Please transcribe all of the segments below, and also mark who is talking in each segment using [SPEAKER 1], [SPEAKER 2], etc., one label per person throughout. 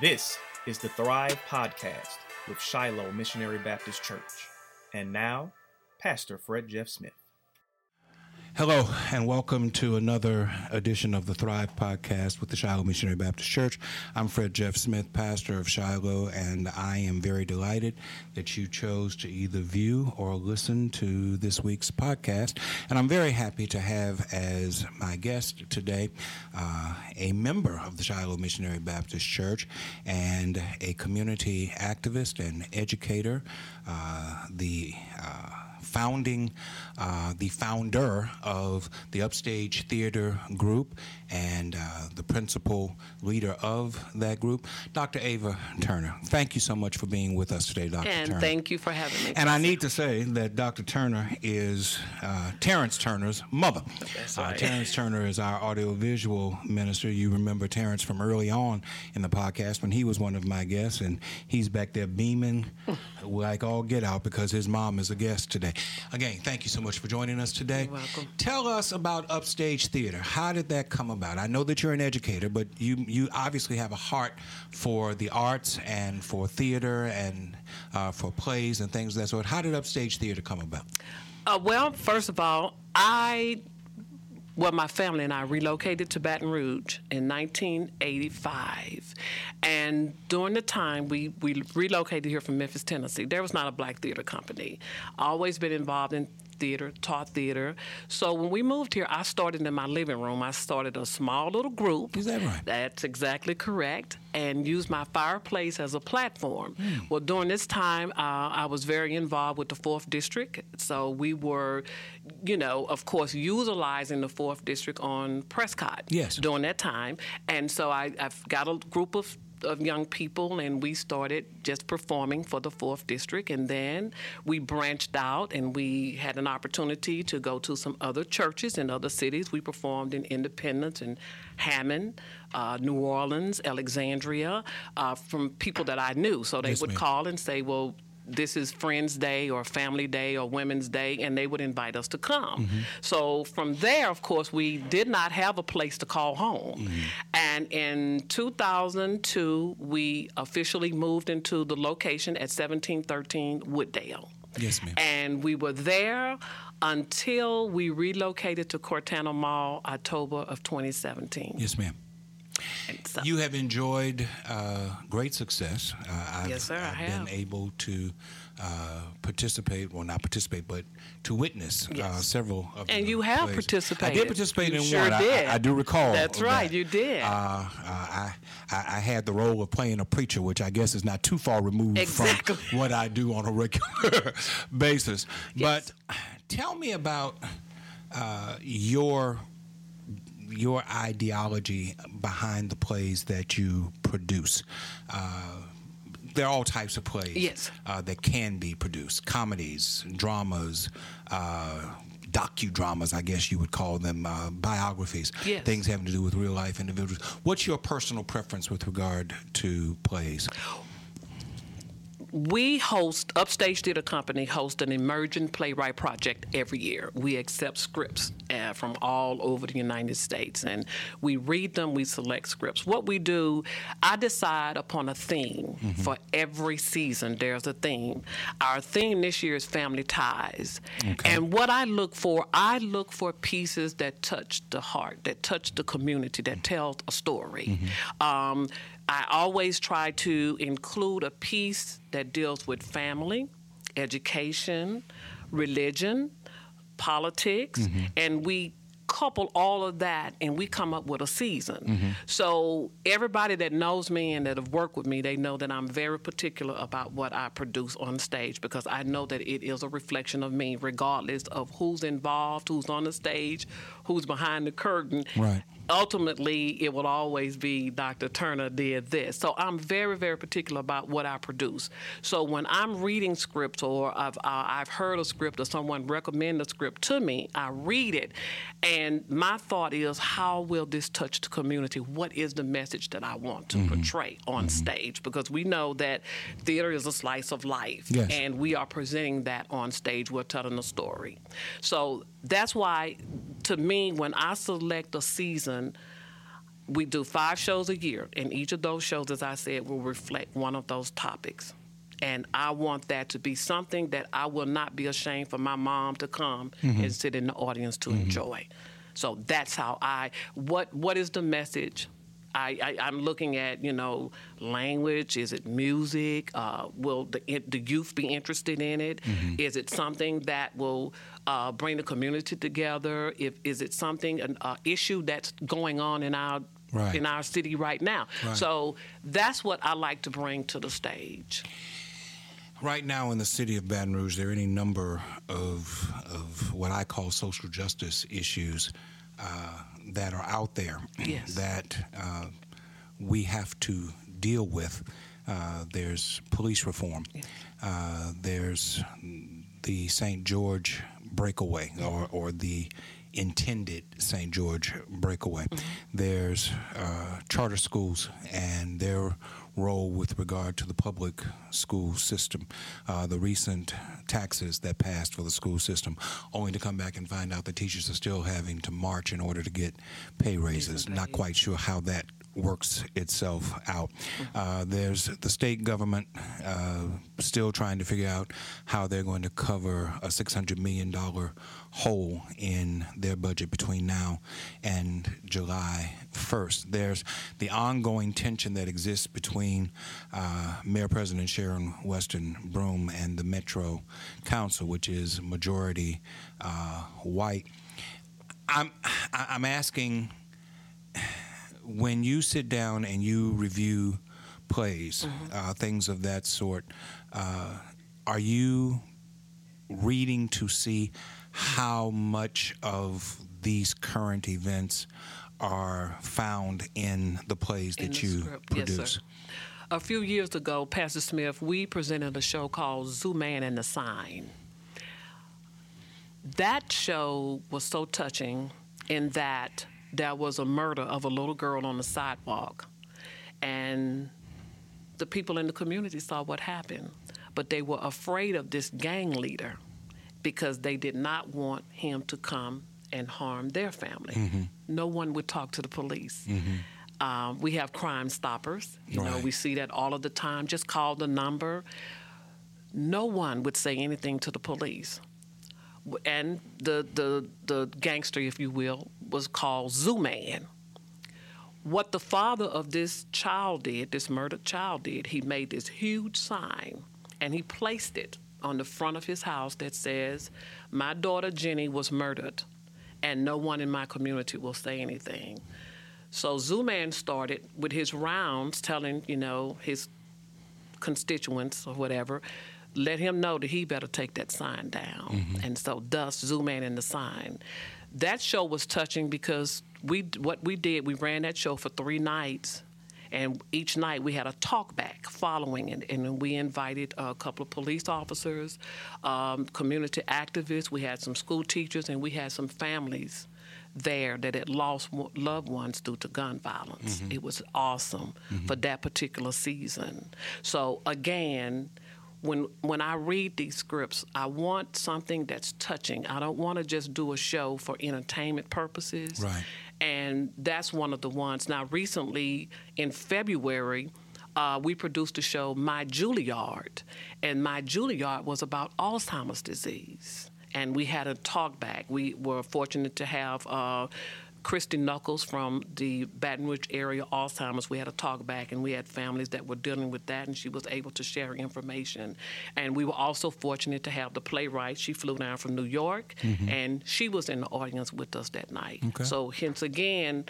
[SPEAKER 1] This is the Thrive Podcast with Shiloh Missionary Baptist Church. And now, Pastor Fred Jeff Smith.
[SPEAKER 2] Hello, and welcome to another edition of the Thrive Podcast with the Shiloh Missionary Baptist Church. I'm Fred Jeff Smith, pastor of Shiloh, and I am very delighted that you chose to either view or listen to this week's podcast. And I'm very happy to have as my guest today uh, a member of the Shiloh Missionary Baptist Church and a community activist and educator, uh, the uh, founding, uh, the founder of the Upstage Theater Group and uh, the principal leader of that group, Dr. Ava Turner. Thank you so much for being with us today, Dr. Turner.
[SPEAKER 3] And
[SPEAKER 2] Turner.
[SPEAKER 3] thank you for having me.
[SPEAKER 2] And I need to say that Dr. Turner is uh, Terrence Turner's mother.
[SPEAKER 3] That's
[SPEAKER 2] Uh,
[SPEAKER 3] right.
[SPEAKER 2] Terrence Turner is our audiovisual minister. You remember Terrence from early on in the podcast when he was one of my guests, and he's back there beaming like all get out because his mom is a guest today. Again, thank you so much for joining us today.
[SPEAKER 3] You're welcome.
[SPEAKER 2] Tell us about Upstage Theater. How did that come about? I know that you're an educator, but you you obviously have a heart for the arts and for theater and uh, for plays and things of that sort. How did Upstage Theater come about?
[SPEAKER 3] Uh, well, first of all, I, well, my family and I relocated to Baton Rouge in 1985. And during the time we, we relocated here from Memphis, Tennessee, there was not a black theater company. Always been involved in theater, taught theater. So when we moved here, I started in my living room. I started a small little group.
[SPEAKER 2] Is that right?
[SPEAKER 3] That's exactly correct. And used my fireplace as a platform. Well, during this time, uh, I was very involved with the fourth district. So we were, you know, of course, utilizing the fourth district on Prescott.
[SPEAKER 2] Yes.
[SPEAKER 3] During that time, and so I, I've got a group of of young people and we started just performing for the fourth district and then we branched out and we had an opportunity to go to some other churches in other cities we performed in independence and hammond uh, new orleans alexandria uh, from people that i knew so they
[SPEAKER 2] Yes,
[SPEAKER 3] would
[SPEAKER 2] ma'am.
[SPEAKER 3] call and say well this is Friends Day or Family Day or Women's Day, and they would invite us to come.
[SPEAKER 2] Mm-hmm.
[SPEAKER 3] So from there, of course, we did not have a place to call home.
[SPEAKER 2] Mm-hmm.
[SPEAKER 3] And in 2002, we officially moved into the location at 1713 Wooddale.
[SPEAKER 2] Yes, ma'am.
[SPEAKER 3] And we were there until we relocated to Cortana Mall, October of 2017.
[SPEAKER 2] Yes, ma'am.
[SPEAKER 3] So-
[SPEAKER 2] You have enjoyed uh, great success. Uh, I've,
[SPEAKER 3] Yes, sir, I
[SPEAKER 2] I've
[SPEAKER 3] have.
[SPEAKER 2] been able to uh, participate, well, not participate, but to witness uh,
[SPEAKER 3] Yes.
[SPEAKER 2] several of
[SPEAKER 3] And you have
[SPEAKER 2] plays.
[SPEAKER 3] participated.
[SPEAKER 2] I did participate
[SPEAKER 3] You
[SPEAKER 2] in
[SPEAKER 3] sure
[SPEAKER 2] one. I-
[SPEAKER 3] did.
[SPEAKER 2] I, I do recall.
[SPEAKER 3] That's right,
[SPEAKER 2] that.
[SPEAKER 3] you did.
[SPEAKER 2] Uh, uh, I, I I had the role of playing a preacher, which I guess is not too far removed
[SPEAKER 3] Exactly.
[SPEAKER 2] from what I do on a regular basis.
[SPEAKER 3] Yes.
[SPEAKER 2] But tell me about uh, your your ideology behind the plays that you produce. Uh, there are all types of plays
[SPEAKER 3] Yes.
[SPEAKER 2] uh, that can be produced comedies, dramas, uh, docudramas, I guess you would call them, uh, biographies,
[SPEAKER 3] Yes.
[SPEAKER 2] things having to do with real life individuals. What's your personal preference with regard to plays?
[SPEAKER 3] We host upstage theater company hosts an emerging playwright project every year. We accept scripts uh, from all over the united states and we read them we select scripts. What we do i decide upon a theme for every season. There's a theme. Our theme this year is family ties. And what i look for i look for pieces that touch the heart that touch the community that tells a story. Um, I always try to include a piece that deals with family, education, religion, politics, mm-hmm. and we couple all of that and we come up with a season. Mm-hmm. So everybody that knows me and that have worked with me, they know that I'm very particular about what I produce on stage because I know that it is a reflection of me regardless of who's involved, who's on the stage, who's behind the curtain
[SPEAKER 2] Right.
[SPEAKER 3] Ultimately it will always be Dr. Turner did this. So I'm very, very particular about what I produce. So when I'm reading scripts or I've, uh, I've heard a script or someone recommend a script to me, I read it, and my thought is, how will this touch the community? What is the message that I want to portray on stage? Because we know that theater is a slice of life,
[SPEAKER 2] Yes.
[SPEAKER 3] and we are presenting that on stage. We're telling a story. So that's why, to me, when I select a season, we do five shows a year, and each of those shows, as I said, will reflect one of those topics. And I want that to be something that I will not be ashamed for my mom to come mm-hmm. and sit in the audience to mm-hmm. enjoy. So that's how I. What What is the message? I, I, I'm looking at, you know, language. Is it music? Uh, will the, the youth be interested in it? Is it something that will uh, bring the community together? If is it something an uh, issue that's going on in our
[SPEAKER 2] Right.
[SPEAKER 3] in our city right now?
[SPEAKER 2] Right.
[SPEAKER 3] So that's what I like to bring to the stage.
[SPEAKER 2] Right now in the city of Baton Rouge, there are any number of, of what I call social justice issues uh, that are out there
[SPEAKER 3] Yes.
[SPEAKER 2] that uh, we have to deal with. Uh, there's police reform. Uh, there's the St. George breakaway or, or the intended St. George breakaway. There's uh, charter schools and their role with regard to the public school system. Uh, the recent taxes that passed for the school system, only to come back and find out the teachers are still having to march in order to get pay raises. Not quite sure how that works itself out. Uh, there's the state government uh, still trying to figure out how they're going to cover a $600 million hole in their budget between now and July 1st. There's the ongoing tension that exists between uh, Mayor President Sharon Weston Broom and the Metro Council, which is majority uh, white. I'm I'm asking when you sit down and you review plays, uh, things of that sort, uh, are you reading to see how much of these current events are found in the plays
[SPEAKER 3] in
[SPEAKER 2] that
[SPEAKER 3] the
[SPEAKER 2] you
[SPEAKER 3] script.
[SPEAKER 2] produce?
[SPEAKER 3] Yes. A few years ago, Pastor Smith, we presented a show called Zooman and the Sign. That show was so touching in that there was a murder of a little girl on the sidewalk. And the people in the community saw what happened, but they were afraid of this gang leader because they did not want him to come and harm their family. No one would talk to the police. Um, we have Crime Stoppers. You know, we see that all of the time. Just call the number. No one would say anything to the police. And the, the, the gangster, if you will, was called Zooman. What the father of this child did, this murdered child did, he made this huge sign and he placed it on the front of his house that says, My daughter Jenny was murdered, and no one in my community will say anything. So Zooman started with his rounds telling, you know, his constituents or whatever, let him know that he better take that sign down. Mm-hmm. And so thus Zooman and the sign. That show was touching because we what we did, we ran that show for three nights. And each night we had a talk back following it, and we invited a couple of police officers, um, community activists. We had some school teachers, and we had some families there that had lost loved ones due to gun violence. It was awesome for that particular season. So again, when when I read these scripts, I want something that's touching. I don't want to just do a show for entertainment purposes.
[SPEAKER 2] Right.
[SPEAKER 3] And that's one of the ones. Now, recently in February, uh, we produced a show, My Juilliard, and My Juilliard was about Alzheimer's disease. And we had a talk back. We were fortunate to have uh, Christy Knuckles from the Baton Rouge area Alzheimer's. We had a talk back, and we had families that were dealing with that, and she was able to share information. And we were also fortunate to have the playwright. She flew down from New York, mm-hmm. and she was in the audience with us that night.
[SPEAKER 2] Okay.
[SPEAKER 3] So, hence again,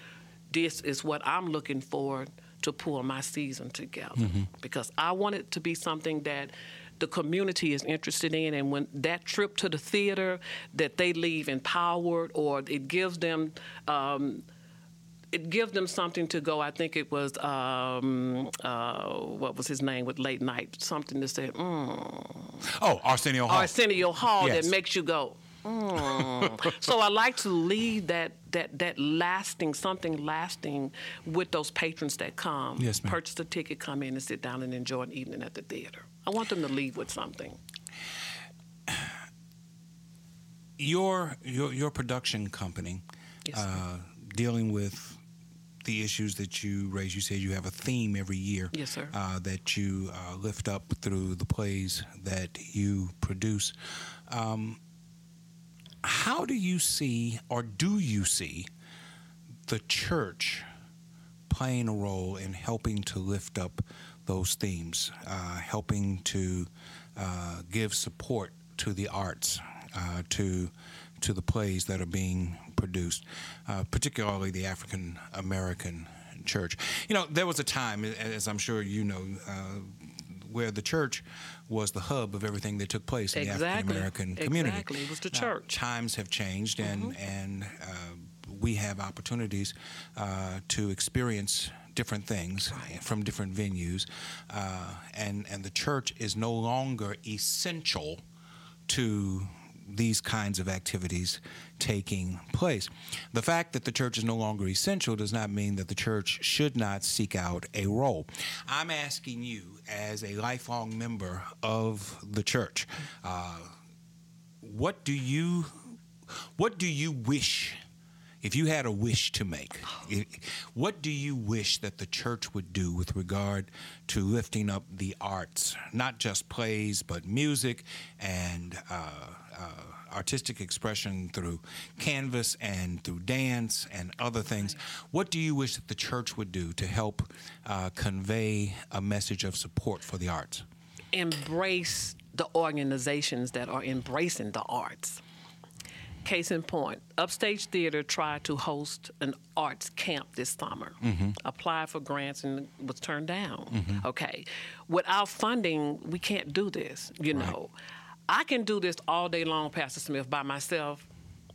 [SPEAKER 3] this is what I'm looking for to pull my season together mm-hmm. because I want it to be something that the community is interested in and when that trip to the theater that they leave empowered or it gives them um, it gives them something to go. I think it was um, uh, what was his name with late night something to say. Mm.
[SPEAKER 2] Oh, Arsenio Hall.
[SPEAKER 3] Arsenio Hall
[SPEAKER 2] Yes.
[SPEAKER 3] that makes you go. Mm. so I like to leave that that that lasting something lasting with those patrons that come.
[SPEAKER 2] Yes, ma'am.
[SPEAKER 3] Purchase a ticket, come in and sit down and enjoy an evening at the theater. I want them to leave with something.
[SPEAKER 2] your your your production company
[SPEAKER 3] Yes,
[SPEAKER 2] uh, dealing with the issues that you raise. You said you have a theme every year.
[SPEAKER 3] Yes, sir.
[SPEAKER 2] Uh, that you uh, lift up through the plays that you produce. Um, how do you see, or do you see, the church playing a role in helping to lift up those themes, uh, helping to uh, give support to the arts, uh, to to the plays that are being produced, uh, particularly the African American church. You know, there was a time, as I'm sure you know, uh, where the church was the hub of everything that took place in
[SPEAKER 3] Exactly.
[SPEAKER 2] the African American community.
[SPEAKER 3] Exactly. It was the
[SPEAKER 2] Now,
[SPEAKER 3] church.
[SPEAKER 2] times have changed, and and uh, we have opportunities uh, to experience different things from different venues, uh, and and the church is no longer essential to these kinds of activities taking place. The fact that the church is no longer essential does not mean that the church should not seek out a role. I'm asking you, as a lifelong member of the church, uh, what do you what do you wish if you had a wish to make i- what do you wish that the church would do with regard to lifting up the arts? Not just plays but music and uh, uh, artistic expression through canvas and through dance and other things. What do you wish that the church would do to help uh, convey a message of support for the arts?
[SPEAKER 3] Embrace the organizations that are embracing the arts. Case in point, Upstage Theater tried to host an arts camp this summer. Mm-hmm. Applied for grants and was turned down. Mm-hmm. Okay. Without funding, we can't do this, you know. I can do this all day long, Pastor Smith, by myself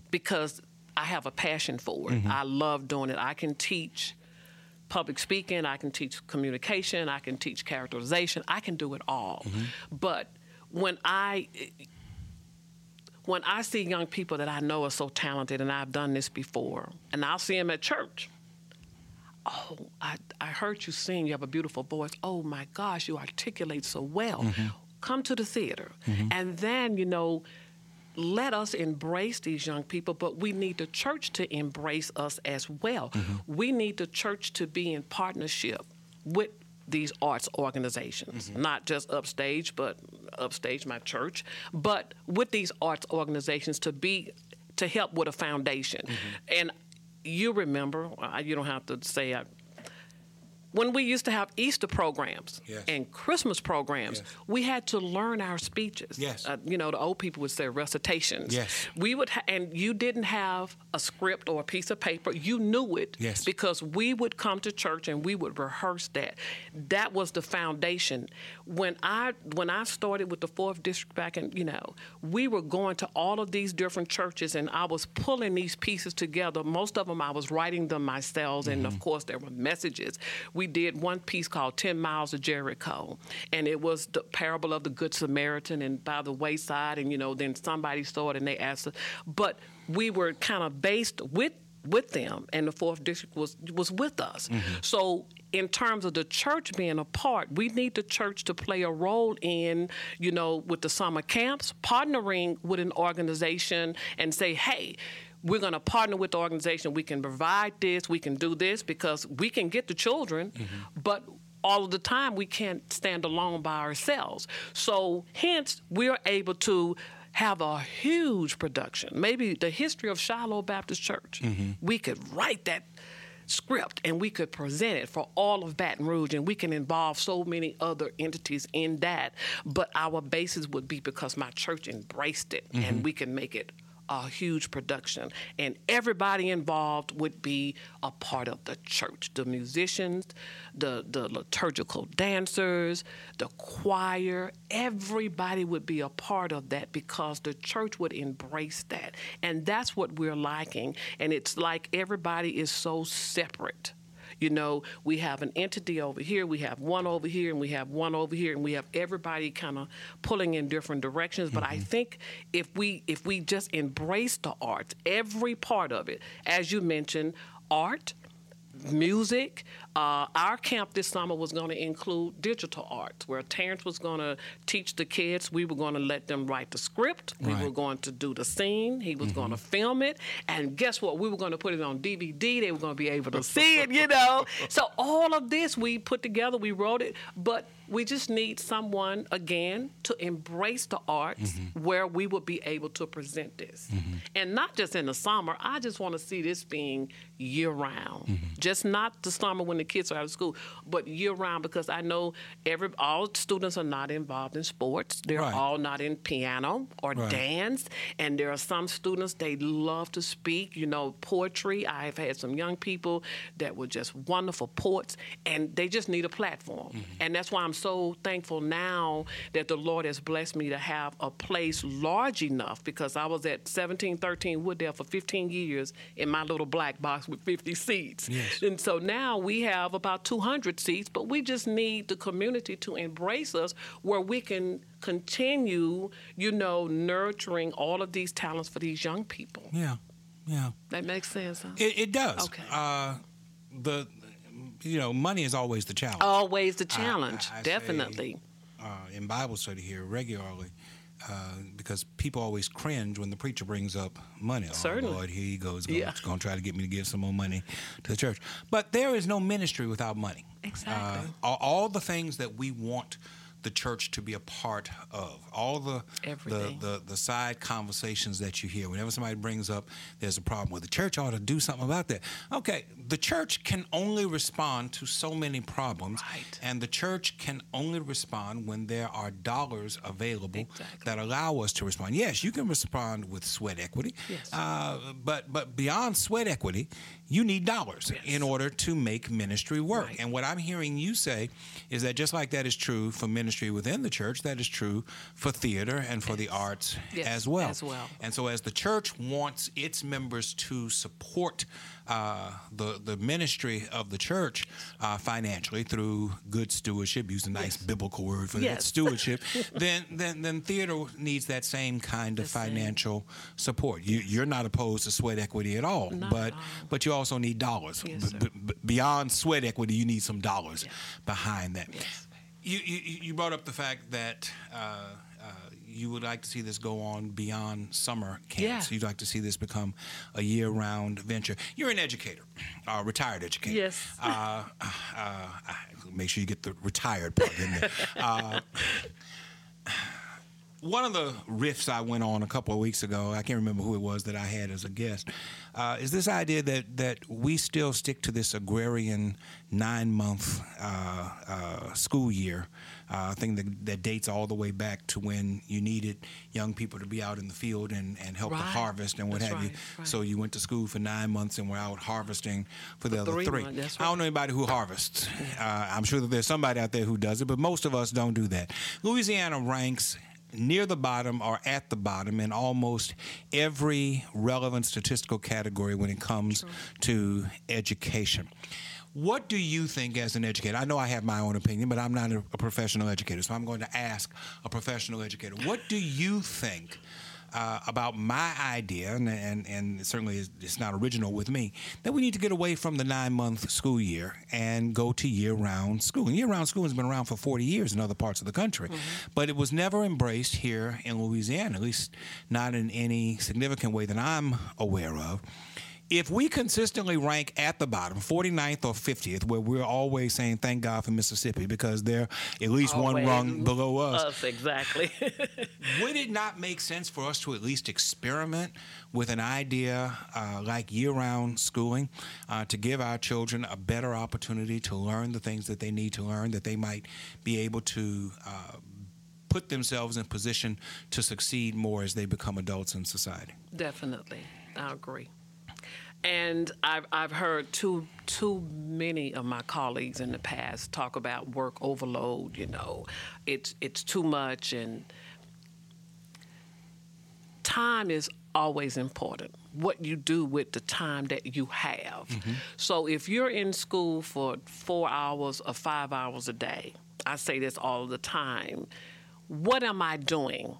[SPEAKER 3] because I have a passion for it. Mm-hmm. I love doing it. I can teach public speaking, I can teach communication, I can teach characterization, I can do it all. But when I when I see young people that I know are so talented and I've done this before, and I'll see them at church. Oh, I, I heard you sing. You have a beautiful voice. Oh my gosh, you articulate so well. Mm-hmm. Come to the theater. Mm-hmm. And then, you know, let us embrace these young people, but we need the church to embrace us as well. Mm-hmm. We need the church to be in partnership with these arts organizations, mm-hmm. not just Upstage, but Upstage, my church, but with these arts organizations to be to help with a foundation. Mm-hmm. And you remember, you don't have to say I, when we used to have Easter programs
[SPEAKER 2] Yes.
[SPEAKER 3] and Christmas programs,
[SPEAKER 2] Yes.
[SPEAKER 3] we had to learn our speeches.
[SPEAKER 2] Yes.
[SPEAKER 3] Uh, you know, the old people would say recitations.
[SPEAKER 2] Yes.
[SPEAKER 3] We would, ha- and you didn't have a script or a piece of paper. You knew it.
[SPEAKER 2] Yes.
[SPEAKER 3] Because we would come to church and we would rehearse that. That was the foundation. When I when I started with the fourth district back in, you know, we were going to all of these different churches and I was pulling these pieces together. Most of them I was writing them myself, and of course there were messages. We did one piece called 10 Miles of Jericho, and it was the parable of the Good Samaritan and by the wayside, and you know, then somebody saw it and they asked us. But we were kind of based with with them, and the fourth district was was with us. Mm-hmm. So, in terms of the church being a part, we need the church to play a role in, you know, with the summer camps, partnering with an organization and say, hey. We're going to partner with the organization. We can provide this. We can do this because we can get the children, mm-hmm. but all of the time we can't stand alone by ourselves. So, hence, we're able to have a huge production, maybe the history of Shiloh Baptist Church. Mm-hmm. We could write that script and we could present it for all of Baton Rouge and we can involve so many other entities in that. But our basis would be because my church embraced it and mm-hmm. we can make it a huge production and everybody involved would be a part of the church. The musicians the the liturgical dancers the choir everybody would be a part of that because the church would embrace that. And that's what we're liking and it's like everybody is so separate you know, we have an entity over here, we have one over here, and we have one over here, and we have everybody kind of pulling in different directions. But I mm-hmm. think if we if we just embrace the arts, every part of it, as you mentioned, art, music. Uh, our camp this summer was going to include digital arts, where Terrence was going to teach the kids. We were going to let them write the script. We were going to do the scene. He was going to mm-hmm. film it. And guess what? We were going to put it on DVD. They were going to be able to see it, you know. So all of this we put together, we wrote it, but we just need someone again to embrace the arts mm-hmm. where we would be able to present this. Mm-hmm. And not just in the summer. I just want to see this being year round. Mm-hmm. Just not the summer when the kids are out of school, but year round because I know every all students are not involved in sports. They're
[SPEAKER 2] Right.
[SPEAKER 3] all not in piano or
[SPEAKER 2] Right.
[SPEAKER 3] dance. And there are some students they love to speak, you know, poetry. I've had some young people that were just wonderful poets and they just need a platform. Mm-hmm. And that's why I'm so thankful now that the Lord has blessed me to have a place large enough because I was at 1713 Wooddale for 15 years in my little black box with 50 seats.
[SPEAKER 2] Yes.
[SPEAKER 3] And so now we have about 200 seats, but we just need the community to embrace us where we can continue, you know, nurturing all of these talents for these young people.
[SPEAKER 2] Yeah, yeah.
[SPEAKER 3] That makes sense. Huh?
[SPEAKER 2] It, it does.
[SPEAKER 3] Okay.
[SPEAKER 2] Uh, the you know money is always the challenge.
[SPEAKER 3] Always the challenge,
[SPEAKER 2] I- I say,
[SPEAKER 3] definitely.
[SPEAKER 2] uh, in Bible study here regularly uh, because people always cringe when the preacher brings up money.
[SPEAKER 3] Certainly.
[SPEAKER 2] Oh, Lord, here he goes.
[SPEAKER 3] Yeah.
[SPEAKER 2] He's going to try to get me to give some more money to the church. But there is no ministry without money.
[SPEAKER 3] Exactly.
[SPEAKER 2] Uh, all, all the things that we want the church to be a part of, all the the, the the side conversations that you hear. Whenever somebody brings up there's a problem, well, the church ought to do something about that. Okay, the church can only respond to so many problems,
[SPEAKER 3] Right.
[SPEAKER 2] and the church can only respond when there are dollars available
[SPEAKER 3] Exactly.
[SPEAKER 2] that allow us to respond. Yes, you can respond with sweat equity,
[SPEAKER 3] Yes.
[SPEAKER 2] uh, but but beyond sweat equity, you need dollars
[SPEAKER 3] Yes.
[SPEAKER 2] in order to make ministry work.
[SPEAKER 3] Right.
[SPEAKER 2] And what I'm hearing you say is that just like that is true for ministry within the church, that is true for theater and for the arts
[SPEAKER 3] Yes,
[SPEAKER 2] as well.
[SPEAKER 3] as well.
[SPEAKER 2] And so, as the church wants its members to support uh, the the ministry of the church uh, financially through good stewardship, use a nice biblical word for that stewardship, then then then theater needs that same kind of
[SPEAKER 3] The same.
[SPEAKER 2] financial support. You, you're not opposed to sweat equity at all,
[SPEAKER 3] Not
[SPEAKER 2] but
[SPEAKER 3] at all.
[SPEAKER 2] but you also need dollars.
[SPEAKER 3] Yes,
[SPEAKER 2] B- b- beyond sweat equity, you need some dollars behind that.
[SPEAKER 3] Yes.
[SPEAKER 2] You, you you brought up the fact that uh, you would like to see this go on beyond summer camps.
[SPEAKER 3] Yeah.
[SPEAKER 2] You'd like to see this become a year-round venture. You're an educator, a retired educator.
[SPEAKER 3] Yes.
[SPEAKER 2] Uh, uh, make sure you get the retired part in there. Uh, one of the riffs I went on a couple of weeks ago, I can't remember who it was that I had as a guest, uh, is this idea that, that we still stick to this agrarian nine month uh, uh, school year uh, thing that, that dates all the way back to when you needed young people to be out in the field and, and help
[SPEAKER 3] Right.
[SPEAKER 2] harvest and what
[SPEAKER 3] That's
[SPEAKER 2] have you.
[SPEAKER 3] right, right.
[SPEAKER 2] So you went to school for nine months and were out harvesting for the other
[SPEAKER 3] three months,
[SPEAKER 2] I don't know anybody who harvests. Uh, I'm sure that there's somebody out there who does it, but most of us don't do that. Louisiana ranks near the bottom or at the bottom in almost every relevant statistical category when it comes to education. What do you think as an educator? I know I have my own opinion, but I'm not a, a professional educator, so I'm going to ask a professional educator. What do you think uh, about my idea, and, and, and certainly it's- it's not original with me, that we need to get away from the nine month school year and go to year round schooling. Year round schooling has been around for 40 years in other parts of the country, but it was never embraced here in Louisiana, at least not in any significant way that I'm aware of. If we consistently rank at the bottom, 49th or 50th, where we're always saying thank God for Mississippi because they're at least one rung below us,
[SPEAKER 3] Us, exactly.
[SPEAKER 2] would it not make sense for us to at least experiment with an idea uh, like year round schooling uh, to give our children a better opportunity to learn the things that they need to learn, that they might be able to uh, put themselves in position to succeed more as they become adults in society?
[SPEAKER 3] Definitely, I agree. And I've I've heard too too many of my colleagues in the past talk about work overload. You know, it's it's too much, and time is always important. What you do with the time that you have. Mm-hmm. So if you're in school for four hours or five hours a day, I say this all the time. What am I doing?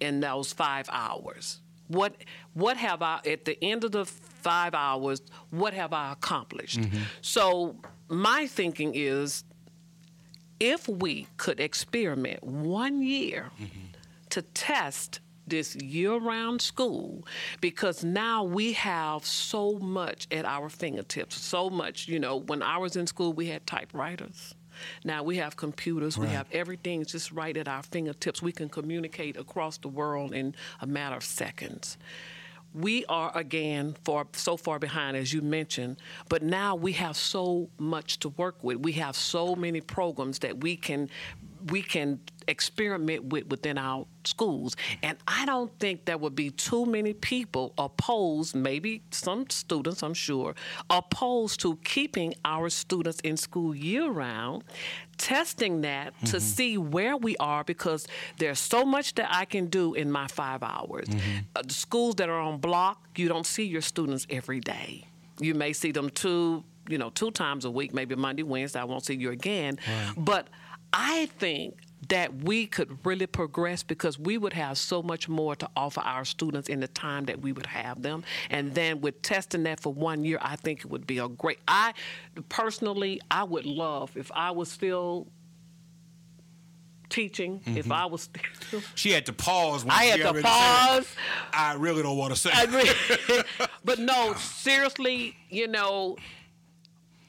[SPEAKER 3] in those five hours? What what have I at the end of the five hours, what have I accomplished?
[SPEAKER 2] Mm-hmm.
[SPEAKER 3] So my thinking is if we could experiment one year to test this year round school because now we have so much at our fingertips. So much, you know, when I was in school, we had typewriters. Now we have computers, we have everything just right at our fingertips. We can communicate across the world in a matter of seconds we are again far so far behind as you mentioned but now we have so much to work with. We have so many programs that we can we can experiment with within our schools. And i don't think there would be too many people opposed maybe some students i'm sure opposed to keeping our students in school year round testing that to see where we are because there's so much that i can do in my five hours. Uh, the schools that are on block you don't see your students every day. You may see them two you know two times a week maybe monday wednesday i won't see you again. But i think that we could really progress because we would have so much more to offer our students in the time that we would have them and then with testing that for one year i think it would be a great i personally i would love if i was still teaching if mm-hmm. i was still
[SPEAKER 2] She had to pause. When
[SPEAKER 3] I
[SPEAKER 2] she
[SPEAKER 3] had to
[SPEAKER 2] already said it.
[SPEAKER 3] pause.
[SPEAKER 2] I really don't want to say.
[SPEAKER 3] I mean, but no, seriously, you know,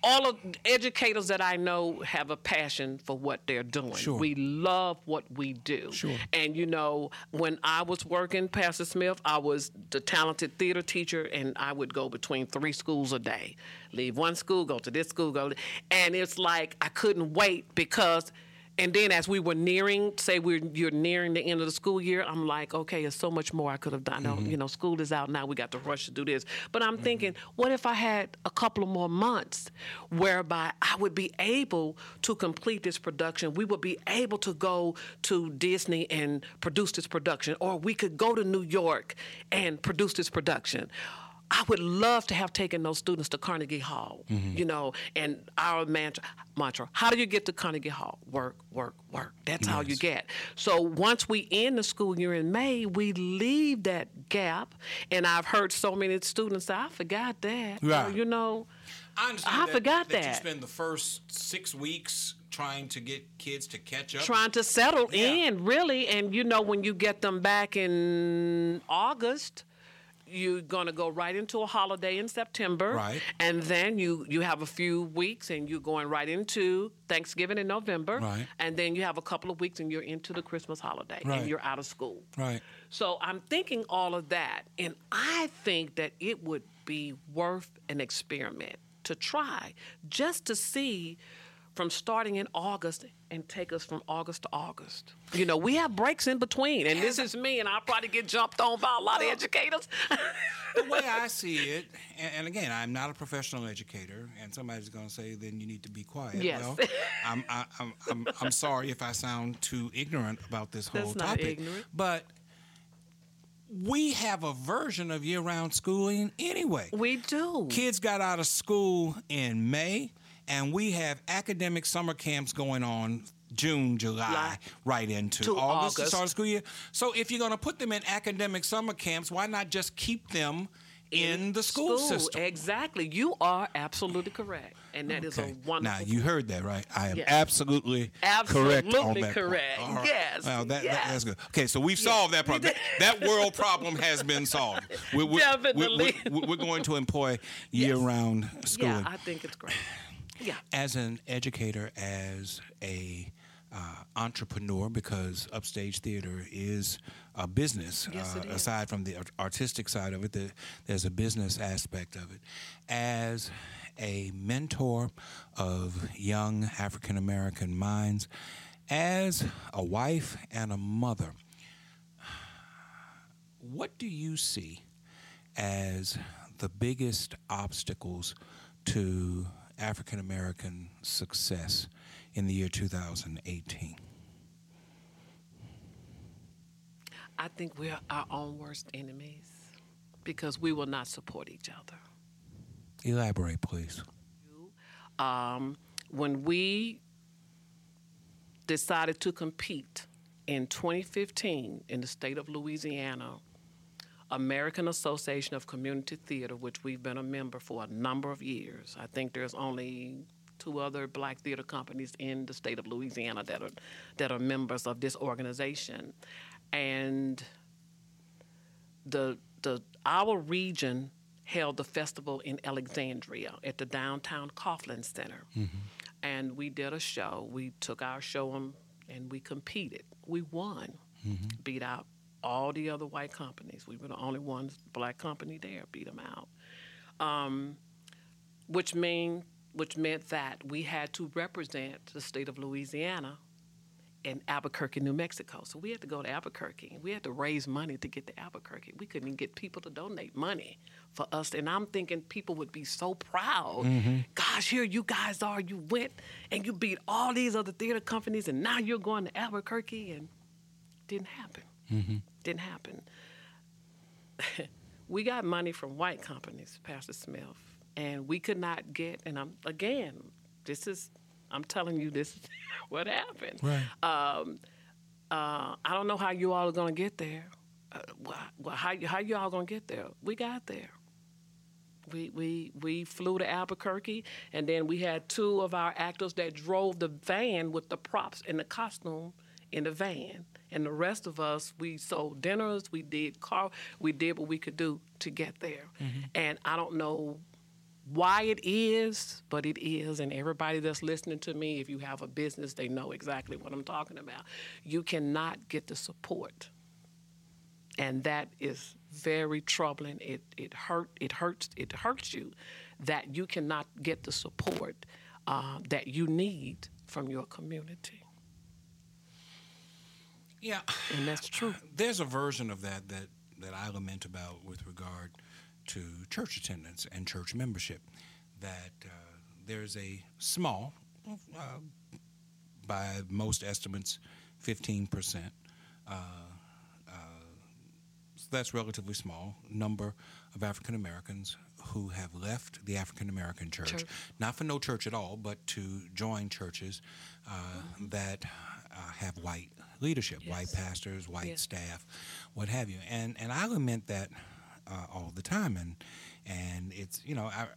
[SPEAKER 3] all of educators that I know have a passion for what they're doing.
[SPEAKER 2] Sure.
[SPEAKER 3] We love what we do.
[SPEAKER 2] Sure.
[SPEAKER 3] And you know, when I was working, Pastor Smith, I was the talented theater teacher, and I would go between three schools a day. Leave one school, go to this school, go, to, and it's like I couldn't wait because. And then as we were nearing, say we're you're nearing the end of the school year, I'm like, okay, there's so much more I could have done. No, mm-hmm. You know, school is out now. We got to rush to do this. But I'm mm-hmm. thinking, what if I had a couple of more months whereby I would be able to complete this production? We would be able to go to Disney and produce this production, or we could go to New York and produce this production. I would love to have taken those students to Carnegie Hall, mm-hmm. you know, and our mantra, mantra, how do you get to Carnegie Hall? Work, work, work. That's how you get. So once we end the school year in May, we leave that gap. And I've heard so many students say, I forgot that. Or,
[SPEAKER 2] Right.
[SPEAKER 3] you know,
[SPEAKER 2] I understand.
[SPEAKER 3] I
[SPEAKER 2] that,
[SPEAKER 3] forgot
[SPEAKER 2] that. You
[SPEAKER 3] that.
[SPEAKER 2] spend the first six weeks trying to get kids to catch up.
[SPEAKER 3] trying to settle
[SPEAKER 2] Yeah.
[SPEAKER 3] in really and you know when you get them back in august you're going to go right into a holiday in september
[SPEAKER 2] Right.
[SPEAKER 3] and then you you have a few weeks and you're going right into thanksgiving in november
[SPEAKER 2] Right.
[SPEAKER 3] and then you have a couple of weeks and you're into the christmas holiday
[SPEAKER 2] Right.
[SPEAKER 3] and you're out of school
[SPEAKER 2] Right.
[SPEAKER 3] so I'm thinking all of that, and I think that it would be worth an experiment to try just to see from starting in August and take us from August to August. You know, we have breaks in between, and this is me, and I'll probably get jumped on by a lot of educators.
[SPEAKER 2] the way I see it, and, again, I'm not a professional educator, and somebody's going to say, then you need to be quiet.
[SPEAKER 3] Yes.
[SPEAKER 2] Well, I'm, I, I'm, I'm, I'm sorry if I sound too ignorant about this whole
[SPEAKER 3] That's not
[SPEAKER 2] topic.
[SPEAKER 3] ignorant.
[SPEAKER 2] But we have a version of year round schooling anyway.
[SPEAKER 3] we do.
[SPEAKER 2] Kids got out of school in May, and we have academic summer camps going on June, July,
[SPEAKER 3] July.
[SPEAKER 2] right into
[SPEAKER 3] To
[SPEAKER 2] August,
[SPEAKER 3] August.
[SPEAKER 2] start school year. So if you're going to put them in academic summer camps, why not just keep them in the school, system?
[SPEAKER 3] Exactly. You are absolutely correct, and that is
[SPEAKER 2] Okay.
[SPEAKER 3] a wonderful.
[SPEAKER 2] Now you heard that, right? I am
[SPEAKER 3] Yes.
[SPEAKER 2] absolutely, correct
[SPEAKER 3] Absolutely
[SPEAKER 2] that. point.
[SPEAKER 3] correct.
[SPEAKER 2] Right.
[SPEAKER 3] Yes.
[SPEAKER 2] Well, that, that-
[SPEAKER 3] Yes.
[SPEAKER 2] that's good. Okay, so we've solved that problem. That, that world problem has been solved. We're, we're,
[SPEAKER 3] Definitely.
[SPEAKER 2] We're, we're- we're going to employ year-round schooling.
[SPEAKER 3] yeah, I think it's great. Yeah.
[SPEAKER 2] as an educator, as a uh, entrepreneur, because upstage theater is a business.
[SPEAKER 3] Yes,
[SPEAKER 2] uh. Aside from the artistic side of it, there- there's a business aspect of it. As a mentor of young African American minds, as a wife and a mother, what do you see as the biggest obstacles to African American success in the year 2018?
[SPEAKER 3] I think we're our own worst enemies because we will not support each other.
[SPEAKER 2] Elaborate, please.
[SPEAKER 3] Um, when we decided to compete in 2015 in the state of Louisiana American Association of Community Theater, which we've been a member for a number of years. I think there's only two other black theater companies in the state of Louisiana that are that are members of this organization, and the the our region held the festival in Alexandria at the downtown Coughlin Center, mm-hmm. and we did a show. We took our show and, and we competed. We won, mm-hmm. beat out all the other white companies. We were the only ones black company there. Beat them out, um, which mean which meant that we had to represent the state of Louisiana in Albuquerque, New Mexico. So we had to go to Albuquerque and we had to raise money to get to Albuquerque. We couldn't even get people to donate money for us. And I'm thinking people would be so proud. Gosh, here you guys are. You went and you beat all these other theater companies and now you're going to Albuquerque and didn't happen. Didn't happen. we got money from white companies, Pastor Smith, and we could not get, and I'm again, this is I'm telling you this is what happened.
[SPEAKER 2] Right.
[SPEAKER 3] Um, uh, I don't know how you all are going to get there. Uh, well, how how you all going to get there? We got there. We, we we flew to Albuquerque, and then we had two of our actors that drove the van with the props and the costume in the van, and the rest of us we sold dinners, we did car, we did what we could do to get there. And I don't know why it is, but it is. And everybody that's listening to me, if you have a business, they know exactly what I'm talking about. You cannot get the support. And that is very troubling. It it hurt it hurts it hurts you that you cannot get the support uh, that you need from your community.
[SPEAKER 2] Yeah.
[SPEAKER 3] And that's true.
[SPEAKER 2] There's a version of that that, that I lament about with regard to church attendance and church membership. That uh, there's a small, uh, by most estimates, 15%. Uh, uh, so that's relatively small number of African Americans who have left the African American church,
[SPEAKER 3] Church.
[SPEAKER 2] not for no church at all, but to join churches uh, that uh, have white leadership, white pastors, white
[SPEAKER 3] Yes.
[SPEAKER 2] staff, what have you. And and I lament that uh, all the time. And and it's you know I,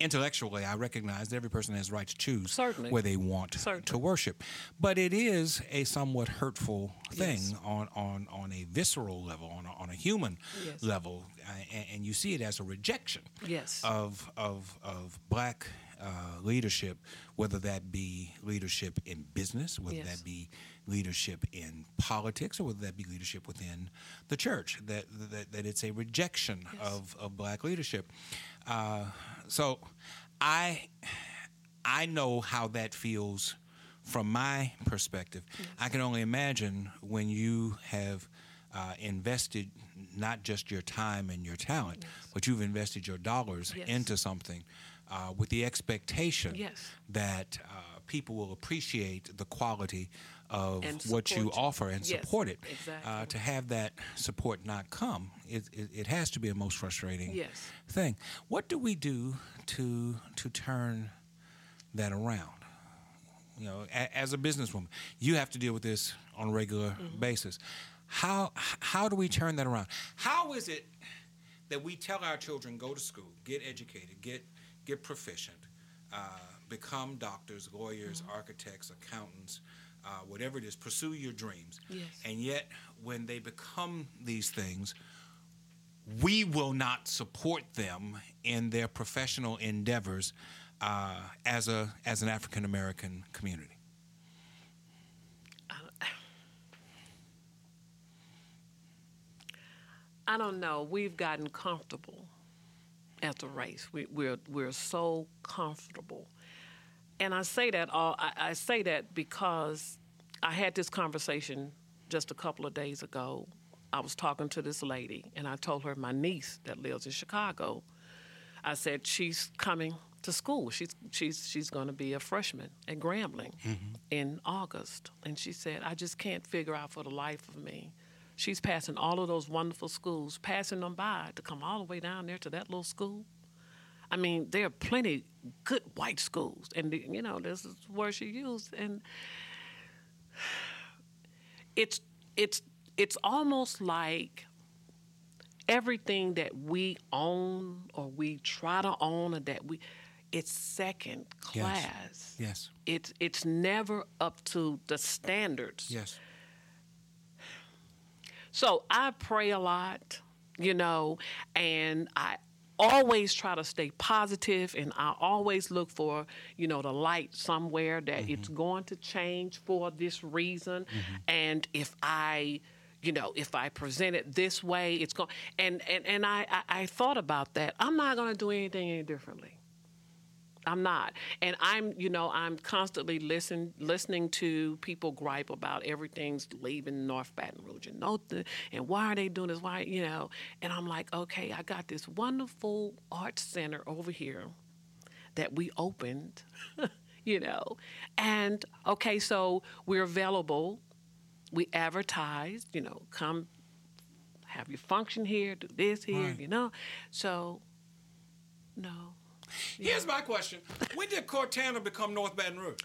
[SPEAKER 2] intellectually I recognize that every person has the right to choose
[SPEAKER 3] Certainly.
[SPEAKER 2] where they want
[SPEAKER 3] Certainly.
[SPEAKER 2] to worship, but it is a somewhat hurtful thing
[SPEAKER 3] Yes.
[SPEAKER 2] on, on on a visceral level, on a, on a human
[SPEAKER 3] Yes.
[SPEAKER 2] level, uh, and, and you see it as a rejection
[SPEAKER 3] Yes.
[SPEAKER 2] of of of black uh, leadership, whether that be leadership in business, whether
[SPEAKER 3] Yes.
[SPEAKER 2] that be leadership in politics, or whether that be leadership within the church. That that, that it's a rejection of, of black leadership. Uh, so, I I know how that feels from my perspective. I can only imagine when you have uh, invested not just your time and your talent, but you've invested your dollars
[SPEAKER 3] Yes.
[SPEAKER 2] into something uh, with the expectation
[SPEAKER 3] Yes.
[SPEAKER 2] that uh, people will appreciate the quality of what you offer and
[SPEAKER 3] Yes,
[SPEAKER 2] support it. Uh, to have that support not come, it, it, it has to be a most frustrating
[SPEAKER 3] Yes.
[SPEAKER 2] thing. What do we do to to turn that around? You know, a, as a businesswoman, you have to deal with this on a regular
[SPEAKER 3] Mm-hmm.
[SPEAKER 2] basis. How how do we turn that around? How is it that we tell our children go to school, get educated, get get proficient, uh, become doctors, lawyers,
[SPEAKER 3] Mm-hmm.
[SPEAKER 2] architects, accountants, uh, whatever it is, pursue your dreams,
[SPEAKER 3] Yes.
[SPEAKER 2] and yet when they become these things, we will not support them in their professional endeavors uh, as a as an African American community.
[SPEAKER 3] I don't know. We've gotten comfortable at the race. We, we're we're so comfortable, and I say that all. I, I say that because I had this conversation just a couple of days ago. I was talking to this lady, and I told her my niece that lives in Chicago. I said she's coming to school. She's she's she's going to be a freshman at Grambling mm-hmm. in August, and she said I just can't figure out for the life of me. She's passing all of those wonderful schools, passing them by to come all the way down there to that little school. I mean, there are plenty good white schools, and you know this is where she used, and it's it's it's almost like everything that we own or we try to own or that we it's second class.
[SPEAKER 2] Yes.
[SPEAKER 3] It's it's never up to the standards.
[SPEAKER 2] Yes.
[SPEAKER 3] So I pray a lot, you know, and I always try to stay positive and I always look for, you know, the light somewhere that mm-hmm. it's going to change for this reason. Mm-hmm. And if I you know, if I present it this way, it's going and and and I, I I thought about that. I'm not going to do anything any differently. I'm not. And I'm, you know, I'm constantly listen, listening to people gripe about everything's leaving North Baton Rouge and no, and why are they doing this? Why, you know? And I'm like, okay, I got this wonderful art center over here that we opened, you know, and okay, so we're available. We advertise, you know, come have your function here, do this here,
[SPEAKER 2] Right.
[SPEAKER 3] you know. So, no.
[SPEAKER 2] Here's my question: When did Cortana become North Baton Rouge?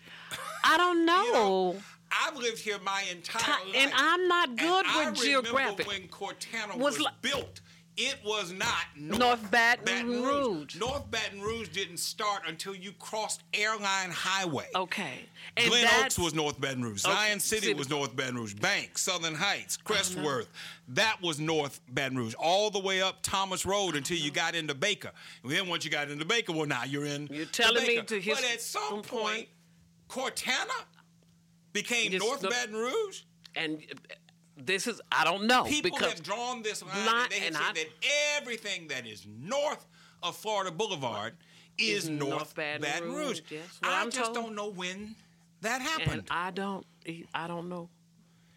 [SPEAKER 3] I don't know.
[SPEAKER 2] You know, I've lived here my entire
[SPEAKER 3] Ti-
[SPEAKER 2] life,
[SPEAKER 3] and I'm not good
[SPEAKER 2] I
[SPEAKER 3] with
[SPEAKER 2] remember
[SPEAKER 3] geographic.
[SPEAKER 2] when Cortana
[SPEAKER 3] Was
[SPEAKER 2] was, built. It was not North,
[SPEAKER 3] North Baton Rouge.
[SPEAKER 2] North Baton Rouge didn't start until you crossed Airline Highway.
[SPEAKER 3] Okay. And
[SPEAKER 2] Glen Oaks was North Baton Rouge.
[SPEAKER 3] Okay,
[SPEAKER 2] Zion City
[SPEAKER 3] City.
[SPEAKER 2] was North Baton Rouge. Bank, Southern Heights,
[SPEAKER 3] Uh-huh.
[SPEAKER 2] Crestworth. That was North Baton Rouge. All the way up Thomas Road until
[SPEAKER 3] Uh-huh.
[SPEAKER 2] you got into Baker. And then once you got into Baker, well, now you're in.
[SPEAKER 3] You're telling me to his-
[SPEAKER 2] But at some
[SPEAKER 3] some
[SPEAKER 2] point, Cortana became North Baton Rouge.
[SPEAKER 3] and this is I don't know
[SPEAKER 2] People
[SPEAKER 3] because
[SPEAKER 2] have drawn this line
[SPEAKER 3] Not-
[SPEAKER 2] and they have
[SPEAKER 3] and
[SPEAKER 2] said
[SPEAKER 3] I-
[SPEAKER 2] that everything that is north of Florida Boulevard is,
[SPEAKER 3] Is
[SPEAKER 2] North,
[SPEAKER 3] North
[SPEAKER 2] Baton,
[SPEAKER 3] Baton
[SPEAKER 2] Rouge.
[SPEAKER 3] Rouge,
[SPEAKER 2] I
[SPEAKER 3] I'm
[SPEAKER 2] just
[SPEAKER 3] told.
[SPEAKER 2] don't know when that
[SPEAKER 3] and
[SPEAKER 2] happened.
[SPEAKER 3] I don't. I don't know.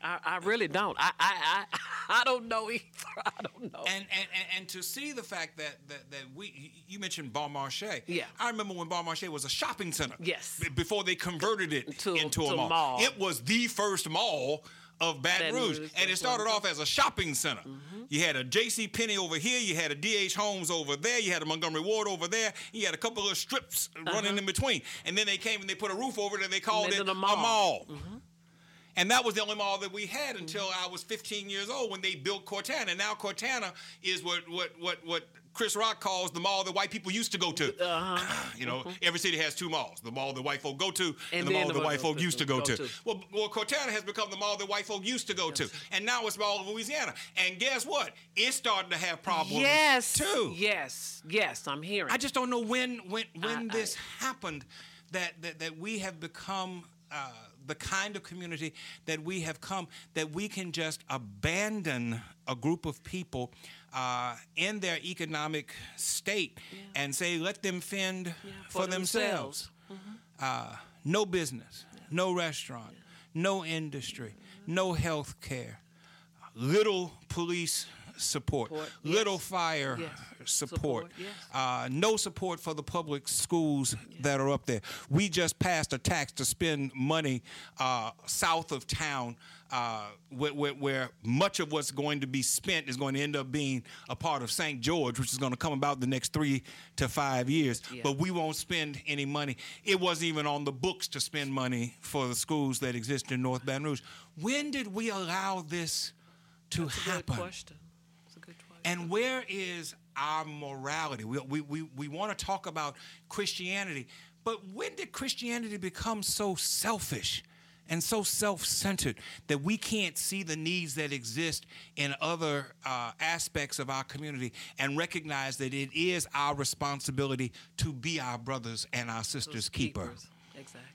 [SPEAKER 3] I, I really don't. I, I I I don't know either. I don't know.
[SPEAKER 2] and, and, and, and to see the fact that, that, that we you mentioned Bon Marché.
[SPEAKER 3] Yeah.
[SPEAKER 2] I remember when Bon Marché was a shopping center.
[SPEAKER 3] Yes.
[SPEAKER 2] Before they converted it
[SPEAKER 3] To-
[SPEAKER 2] into
[SPEAKER 3] to
[SPEAKER 2] a
[SPEAKER 3] a
[SPEAKER 2] mall.
[SPEAKER 3] mall.
[SPEAKER 2] It was the first mall of Baton,
[SPEAKER 3] Baton
[SPEAKER 2] Rouge.
[SPEAKER 3] Rouge,
[SPEAKER 2] And it started off as a shopping center. Mm-hmm. You had a J.C. Penney over here, you had a D.H. Holmes over there, you had a Montgomery Ward over there, you had a couple of strips running uh-huh. in between. And then they came and they put a roof over it and they called
[SPEAKER 3] Made
[SPEAKER 2] it
[SPEAKER 3] a
[SPEAKER 2] a
[SPEAKER 3] mall.
[SPEAKER 2] mall. Mm-hmm. And that was the only mall that we had mm-hmm. until I was 15 years old when they built Cortana. And now Cortana is what what what what Chris Rock calls the mall that white people used to go to. you know, every city has two malls: the mall that white folk go to, and,
[SPEAKER 3] And
[SPEAKER 2] the mall
[SPEAKER 3] the
[SPEAKER 2] that white folk used to go, to.
[SPEAKER 3] to.
[SPEAKER 2] Well, well, Cortana has become the mall that white folk used to go to, and now it's Mall of Louisiana. And guess what? It's starting to have problems
[SPEAKER 3] yes.
[SPEAKER 2] too.
[SPEAKER 3] Yes. Yes. I'm hearing.
[SPEAKER 2] I just don't know when when when
[SPEAKER 3] I-
[SPEAKER 2] this happened that, that that we have become uh, the kind of community that we have come that we can just abandon a group of people uh, in their economic state and say let them fend for,
[SPEAKER 3] for
[SPEAKER 2] themselves.
[SPEAKER 3] themselves.
[SPEAKER 2] Uh, no business, no restaurant, no industry, no health care, little police support,
[SPEAKER 3] Support,
[SPEAKER 2] little
[SPEAKER 3] yes.
[SPEAKER 2] fire
[SPEAKER 3] Yes.
[SPEAKER 2] support,
[SPEAKER 3] Support, yes.
[SPEAKER 2] uh, no support for the public schools that are up there. We just passed a tax to spend money uh, south of town, uh, where, where, where much of what's going to be spent is going to end up being a part of St. George, which is going to come about the next three to five years.
[SPEAKER 3] Yeah.
[SPEAKER 2] But we won't spend any money. It wasn't even on the books to spend money for the schools that exist in North Baton Rouge. When did we allow this to
[SPEAKER 3] That's
[SPEAKER 2] happen?
[SPEAKER 3] question. It's a good question.
[SPEAKER 2] And where is our morality? We, we, we, we want to talk about Christianity, but when did Christianity become so selfish and so self centered that we can't see the needs that exist in other uh, aspects of our community and recognize that it is our responsibility to be our brothers and our sisters' keeper?
[SPEAKER 3] Keepers. Exactly.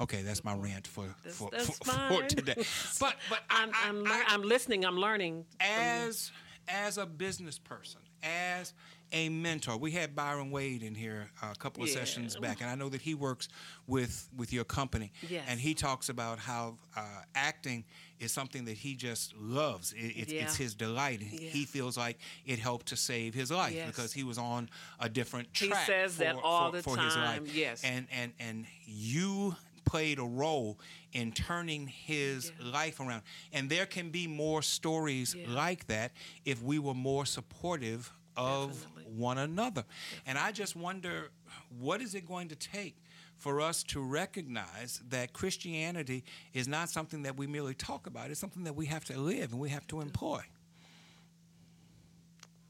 [SPEAKER 2] Okay, that's my rant for,
[SPEAKER 3] That's,
[SPEAKER 2] for,
[SPEAKER 3] that's
[SPEAKER 2] for, for today. But, but
[SPEAKER 3] I'm,
[SPEAKER 2] I-
[SPEAKER 3] I'm,
[SPEAKER 2] I-
[SPEAKER 3] lear- I'm listening. I'm learning.
[SPEAKER 2] as as a business person, as a mentor. We had Byron Wade in here a couple of
[SPEAKER 3] Yeah.
[SPEAKER 2] sessions back, and I know that he works with with your company.
[SPEAKER 3] Yes.
[SPEAKER 2] And he talks about how uh, acting is something that he just loves. It, it's, it's his delight.
[SPEAKER 3] Yeah.
[SPEAKER 2] He feels like it helped to save his life
[SPEAKER 3] Yes.
[SPEAKER 2] because he was on a different track.
[SPEAKER 3] He says that
[SPEAKER 2] for-
[SPEAKER 3] all
[SPEAKER 2] for-
[SPEAKER 3] the
[SPEAKER 2] for his life.
[SPEAKER 3] time, yes.
[SPEAKER 2] And and and you played a role in turning his
[SPEAKER 3] Yeah.
[SPEAKER 2] life around. And there can be more stories
[SPEAKER 3] Yeah.
[SPEAKER 2] like that if we were more supportive of
[SPEAKER 3] Definitely.
[SPEAKER 2] one another. And I just wonder what is it going to take for us to recognize that Christianity is not something that we merely talk about, it's something that we have to live and we have to employ.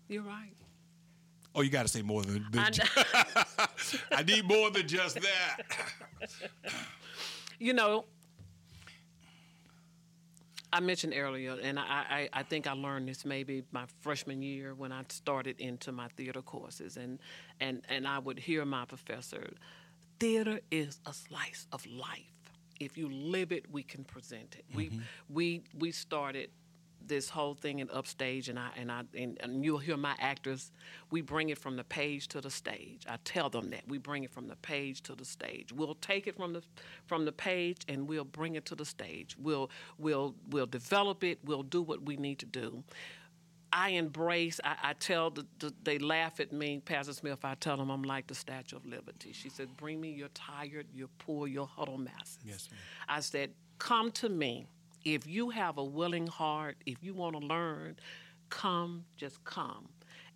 [SPEAKER 3] You're right.
[SPEAKER 2] Oh, you got to say more than. than
[SPEAKER 3] I
[SPEAKER 2] need more than just that.
[SPEAKER 3] you know, I mentioned earlier, and I, I, I think I learned this maybe my freshman year when I started into my theater courses, and and and I would hear my professor, theater is a slice of life. If you live it, we can present it. We mm-hmm. we we started this whole thing in upstage and I and I and, and you'll hear my actors we bring it from the page to the stage. I tell them that we bring it from the page to the stage. We'll take it from the from the page and we'll bring it to the stage. We'll we'll we'll develop it. We'll do what we need to do. I embrace. I, I tell the, the, they laugh at me, Pastor Smith. I tell them I'm like the Statue of Liberty. She said, "Bring me your tired, your poor, your huddled masses."
[SPEAKER 2] Yes, ma'am.
[SPEAKER 3] I said, "Come to me. If you have a willing heart, if you want to learn, come, just come."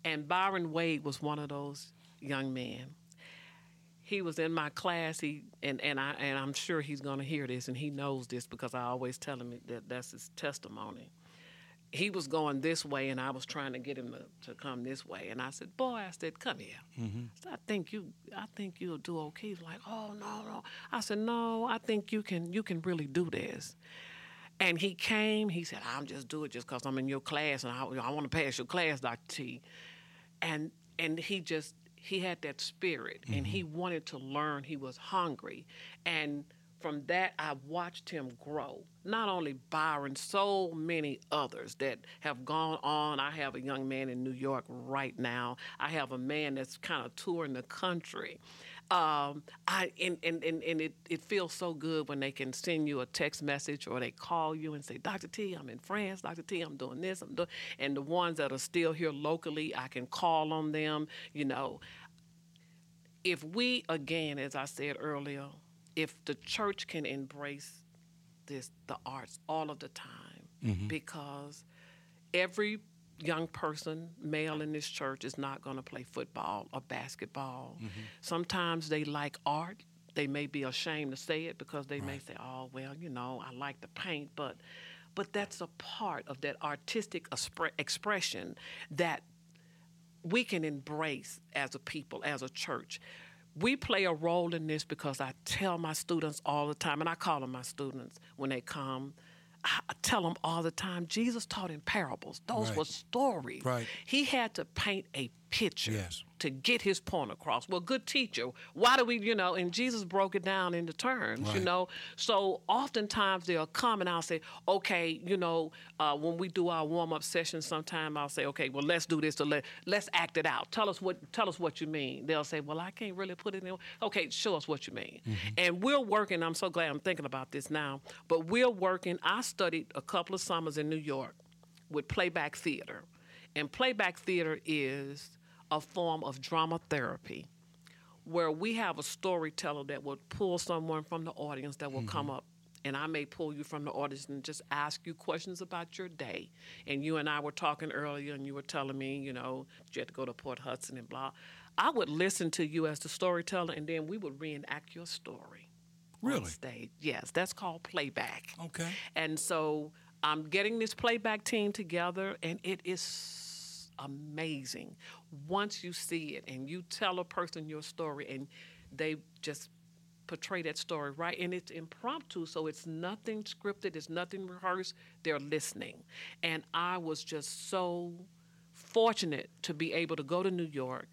[SPEAKER 3] And Byron Wade was one of those young men. He was in my class. He and, and I and I'm sure he's going to hear this, and he knows this because I always tell him that that's his testimony he was going this way and I was trying to get him to, to come this way. And I said, boy, I said, come here. Mm-hmm. I, said, I think you I think you'll do okay. He's like, oh no, no. I said, no, I think you can you can really do this. And he came, he said, I'm just doing it just because I'm in your class and I, I want to pass your class, Dr. T. And and he just he had that spirit and he mm-hmm. wanted to learn. He was hungry. And from that, I watched him grow. Not only Byron, so many others that have gone on. I have a young man in New York right now. I have a man that's kind of touring the country. Um, I and, and, and, and it, it feels so good when they can send you a text message or they call you and say, Dr. T, I'm in France. Dr. T, I'm doing this. I'm doing, and the ones that are still here locally, I can call on them. You know, if we again, as I said earlier, if the church can embrace this, the arts all of the time, because every young person, male in this church, is not going to play football or basketball. Mm-hmm. Sometimes they like art. They may be ashamed to say it because they may say, "Oh, well, you know, I like to paint," but but that's a part of that artistic expre- expression that we can embrace as a people, as a church. We play a role in this because I tell my students all the time, and I call them my students when they come. I tell them all the time, Jesus taught in parables. Those
[SPEAKER 2] Right.
[SPEAKER 3] were stories.
[SPEAKER 2] Right.
[SPEAKER 3] He had to paint a picture
[SPEAKER 2] Yes.
[SPEAKER 3] to get his point across. Well, good teacher, why do we, you know, and Jesus broke it down into terms, you know. So oftentimes they'll come and I'll say, okay, you know, uh, when we do our warm up session, sometime I'll say, okay, well, let's do this. To let let's act it out. Tell us what tell us what you mean. They'll say, well, I can't really put it in. Okay, show us what you mean. And we're working. I'm so glad I'm thinking about this now. But we're working. I studied a couple of summers in New York with playback theater, and playback theater is a form of drama therapy where we have a storyteller that will pull someone from the audience that will come mm-hmm. up and I may pull you from the audience and just ask you questions about your day. And you and I were talking earlier, and you were telling me, you know, you had to go to Port Hudson and blah. I would listen to you as the storyteller, and then we would reenact your story on
[SPEAKER 2] Really?
[SPEAKER 3] stage. Yes, that's called playback.
[SPEAKER 2] Okay.
[SPEAKER 3] And so I'm getting this playback team together, and it is amazing. Once you see it and you tell a person your story, and they just portray that story right, and it's impromptu, so it's nothing scripted, it's nothing rehearsed. They're listening, and I was just so fortunate to be able to go to New York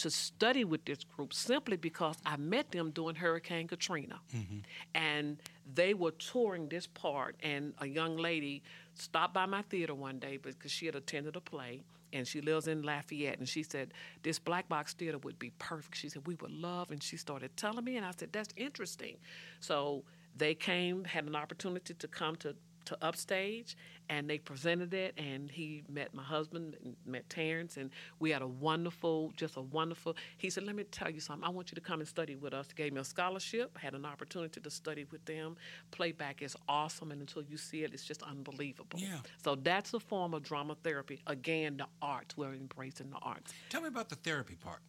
[SPEAKER 3] to study with this group simply because I met them during Hurricane Katrina. Mm-hmm. And they were touring this part, and a young lady stopped by my theater one day because she had attended a play and she lives in Lafayette. And she said, This black box theater would be perfect. She said, We would love. And she started telling me, and I said, That's interesting. So they came, had an opportunity to come to to upstage and they presented it and he met my husband met Terrence and we had a wonderful just a wonderful he said let me tell you something I want you to come and study with us gave me a scholarship had an opportunity to study with them playback is awesome and until you see it it's just unbelievable
[SPEAKER 2] Yeah.
[SPEAKER 3] so that's a form of drama therapy again the arts we're embracing the arts
[SPEAKER 2] Tell me about the therapy part.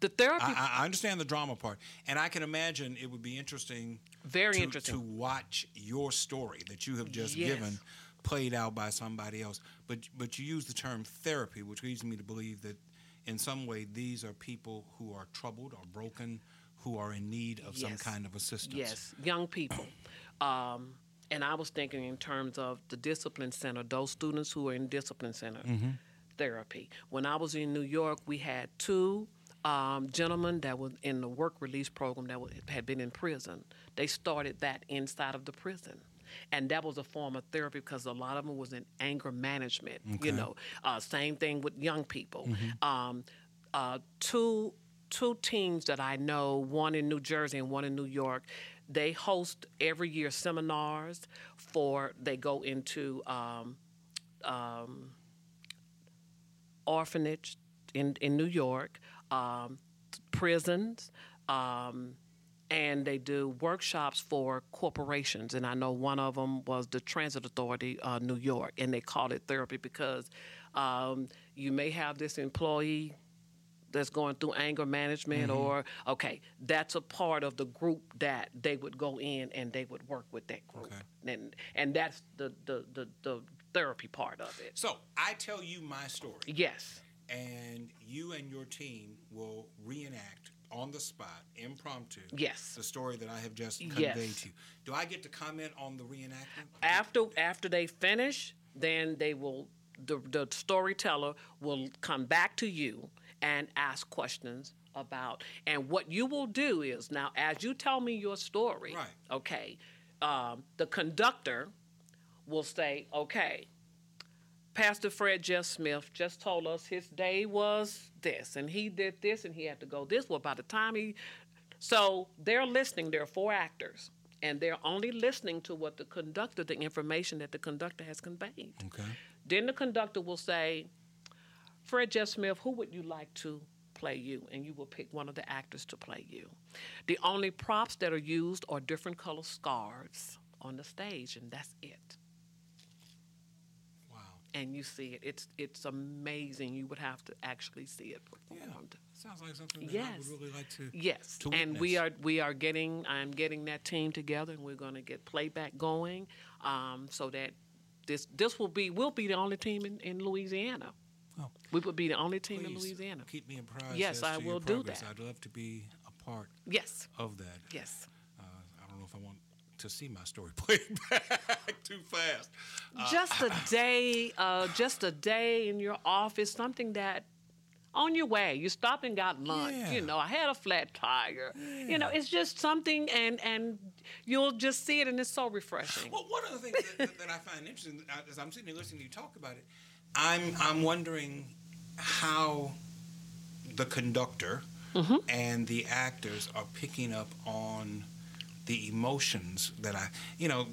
[SPEAKER 3] the therapy
[SPEAKER 2] I, I understand the drama part, and I can imagine it would be interesting.
[SPEAKER 3] Very
[SPEAKER 2] to,
[SPEAKER 3] interesting.
[SPEAKER 2] to watch your story that you have just
[SPEAKER 3] Yes.
[SPEAKER 2] given played out by somebody else. But but you use the term therapy, which leads me to believe that in some way these are people who are troubled or broken, who are in need of some kind of assistance.
[SPEAKER 3] Yes, young people. Um, and I was thinking in terms of the discipline center, those students who are in discipline center therapy. When I was in New York, we had two um, gentlemen that were in the work release program that had been in prison. They started that inside of the prison. And that was a form of therapy because a lot of them was in anger management. You know, uh, same thing with young people. Um, uh, two two teams that I know, one in New Jersey and one in New York, they host every year seminars for they go into um, um, orphanage in in New York, um, prisons. Um, and they do workshops for corporations, and I know one of them was the Transit Authority, uh, New York, and they called it therapy because um, you may have this employee that's going through anger management or okay that's a part of the group that they would go in and they would work with that group.
[SPEAKER 2] Okay.
[SPEAKER 3] and and that's the the, the the therapy part of it.
[SPEAKER 2] So I tell you my story,
[SPEAKER 3] yes.
[SPEAKER 2] And you and your team will reenact on the spot, impromptu,
[SPEAKER 3] Yes.
[SPEAKER 2] the story that I have just
[SPEAKER 3] Yes.
[SPEAKER 2] conveyed to you. Do I get to comment on the reenactment?
[SPEAKER 3] after after they finish then they will the, the storyteller will come back to you and ask questions about and what you will do is now as you tell me your story
[SPEAKER 2] Right.
[SPEAKER 3] okay um, the conductor will say okay pastor fred jeff smith just told us his day was this and he did this and he had to go this well by the time he so they're listening. There are four actors, and they're only listening to what the conductor, the information that the conductor has conveyed.
[SPEAKER 2] Okay.
[SPEAKER 3] Then the conductor will say, Fred Jeff Smith, who would you like to play you? And you will pick one of the actors to play you. The only props that are used are different color scarves on the stage, and that's it. And you see it. It's it's amazing. You would have to actually see it
[SPEAKER 2] Yeah.
[SPEAKER 3] performed.
[SPEAKER 2] Sounds like something that I would really like to.
[SPEAKER 3] Yes,
[SPEAKER 2] to
[SPEAKER 3] and we are we are getting. I'm getting that team together, and we're going to get playback going, um, so that this this will be we'll be the only team in, in Louisiana.
[SPEAKER 2] Oh.
[SPEAKER 3] We will be the only team in Louisiana.
[SPEAKER 2] Keep me apprised.
[SPEAKER 3] Yes, I will do that.
[SPEAKER 2] I'd love to be a part
[SPEAKER 3] Yes,
[SPEAKER 2] of that.
[SPEAKER 3] yes.
[SPEAKER 2] Uh, I don't know if I want to see my story played back too fast. Uh,
[SPEAKER 3] just a day, uh, just a day in your office, something that on your way you stopped and got lunch.
[SPEAKER 2] Yeah.
[SPEAKER 3] You know, I had a flat tire. You know, it's just something, and and you'll just see it, and it's so refreshing.
[SPEAKER 2] Well, one of the things that, that I find interesting uh, as I'm sitting here listening to you talk about it, I'm I'm wondering how the conductor
[SPEAKER 3] Mm-hmm.
[SPEAKER 2] and the actors are picking up on the emotions that I, you know,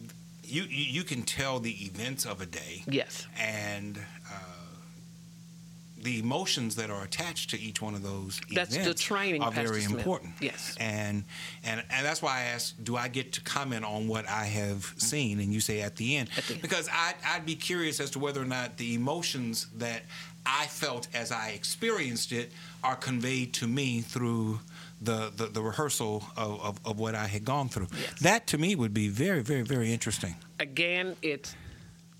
[SPEAKER 2] you you, can tell the events of a day
[SPEAKER 3] Yes.
[SPEAKER 2] and. Uh, the emotions that are attached to each one of those
[SPEAKER 3] That's the
[SPEAKER 2] events
[SPEAKER 3] training,
[SPEAKER 2] are
[SPEAKER 3] Pastor
[SPEAKER 2] very
[SPEAKER 3] Smith.
[SPEAKER 2] important.
[SPEAKER 3] Yes.
[SPEAKER 2] and and and that's why I asked, do I get to comment on what I have seen? And you say at the end,
[SPEAKER 3] At the end.
[SPEAKER 2] because I'd, I'd be curious as to whether or not the emotions that I felt as I experienced it are conveyed to me through the the, the rehearsal of, of, of what I had gone through.
[SPEAKER 3] Yes.
[SPEAKER 2] That to me would be very very very interesting.
[SPEAKER 3] again, it's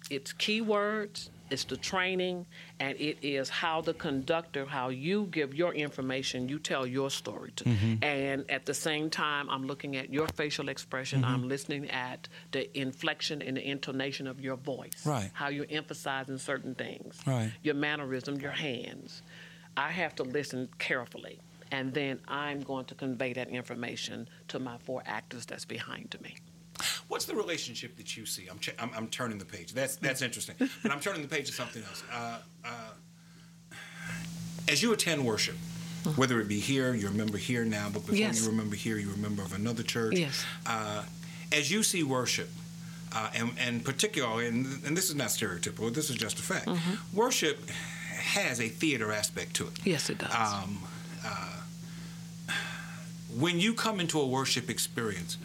[SPEAKER 3] it's keywords, it's the training, and it is how the conductor, how you give your information, you tell your story to.
[SPEAKER 2] Mm-hmm.
[SPEAKER 3] And at the same time, I'm looking at your facial expression.
[SPEAKER 2] Mm-hmm.
[SPEAKER 3] I'm listening at the inflection and the intonation of your voice.
[SPEAKER 2] Right.
[SPEAKER 3] How you're emphasizing certain things.
[SPEAKER 2] Right.
[SPEAKER 3] Your mannerism, your hands. I have to listen carefully. And then I'm going to convey that information to my four actors that's behind me.
[SPEAKER 2] What's the relationship that you see? I'm, ch- I'm, I'm turning the page. That's that's interesting. but I'm turning the page to something else. Uh, uh, as you attend worship, whether it be here, you're a member here now, but before
[SPEAKER 3] Yes.
[SPEAKER 2] you remember here, you were a member of another church.
[SPEAKER 3] Yes.
[SPEAKER 2] Uh, as you see worship, uh, and, and particularly, and, and this is not stereotypical, this is just a fact,
[SPEAKER 3] Mm-hmm.
[SPEAKER 2] worship has a theater aspect to it.
[SPEAKER 3] Yes, it does.
[SPEAKER 2] Um, when you come into a worship experience,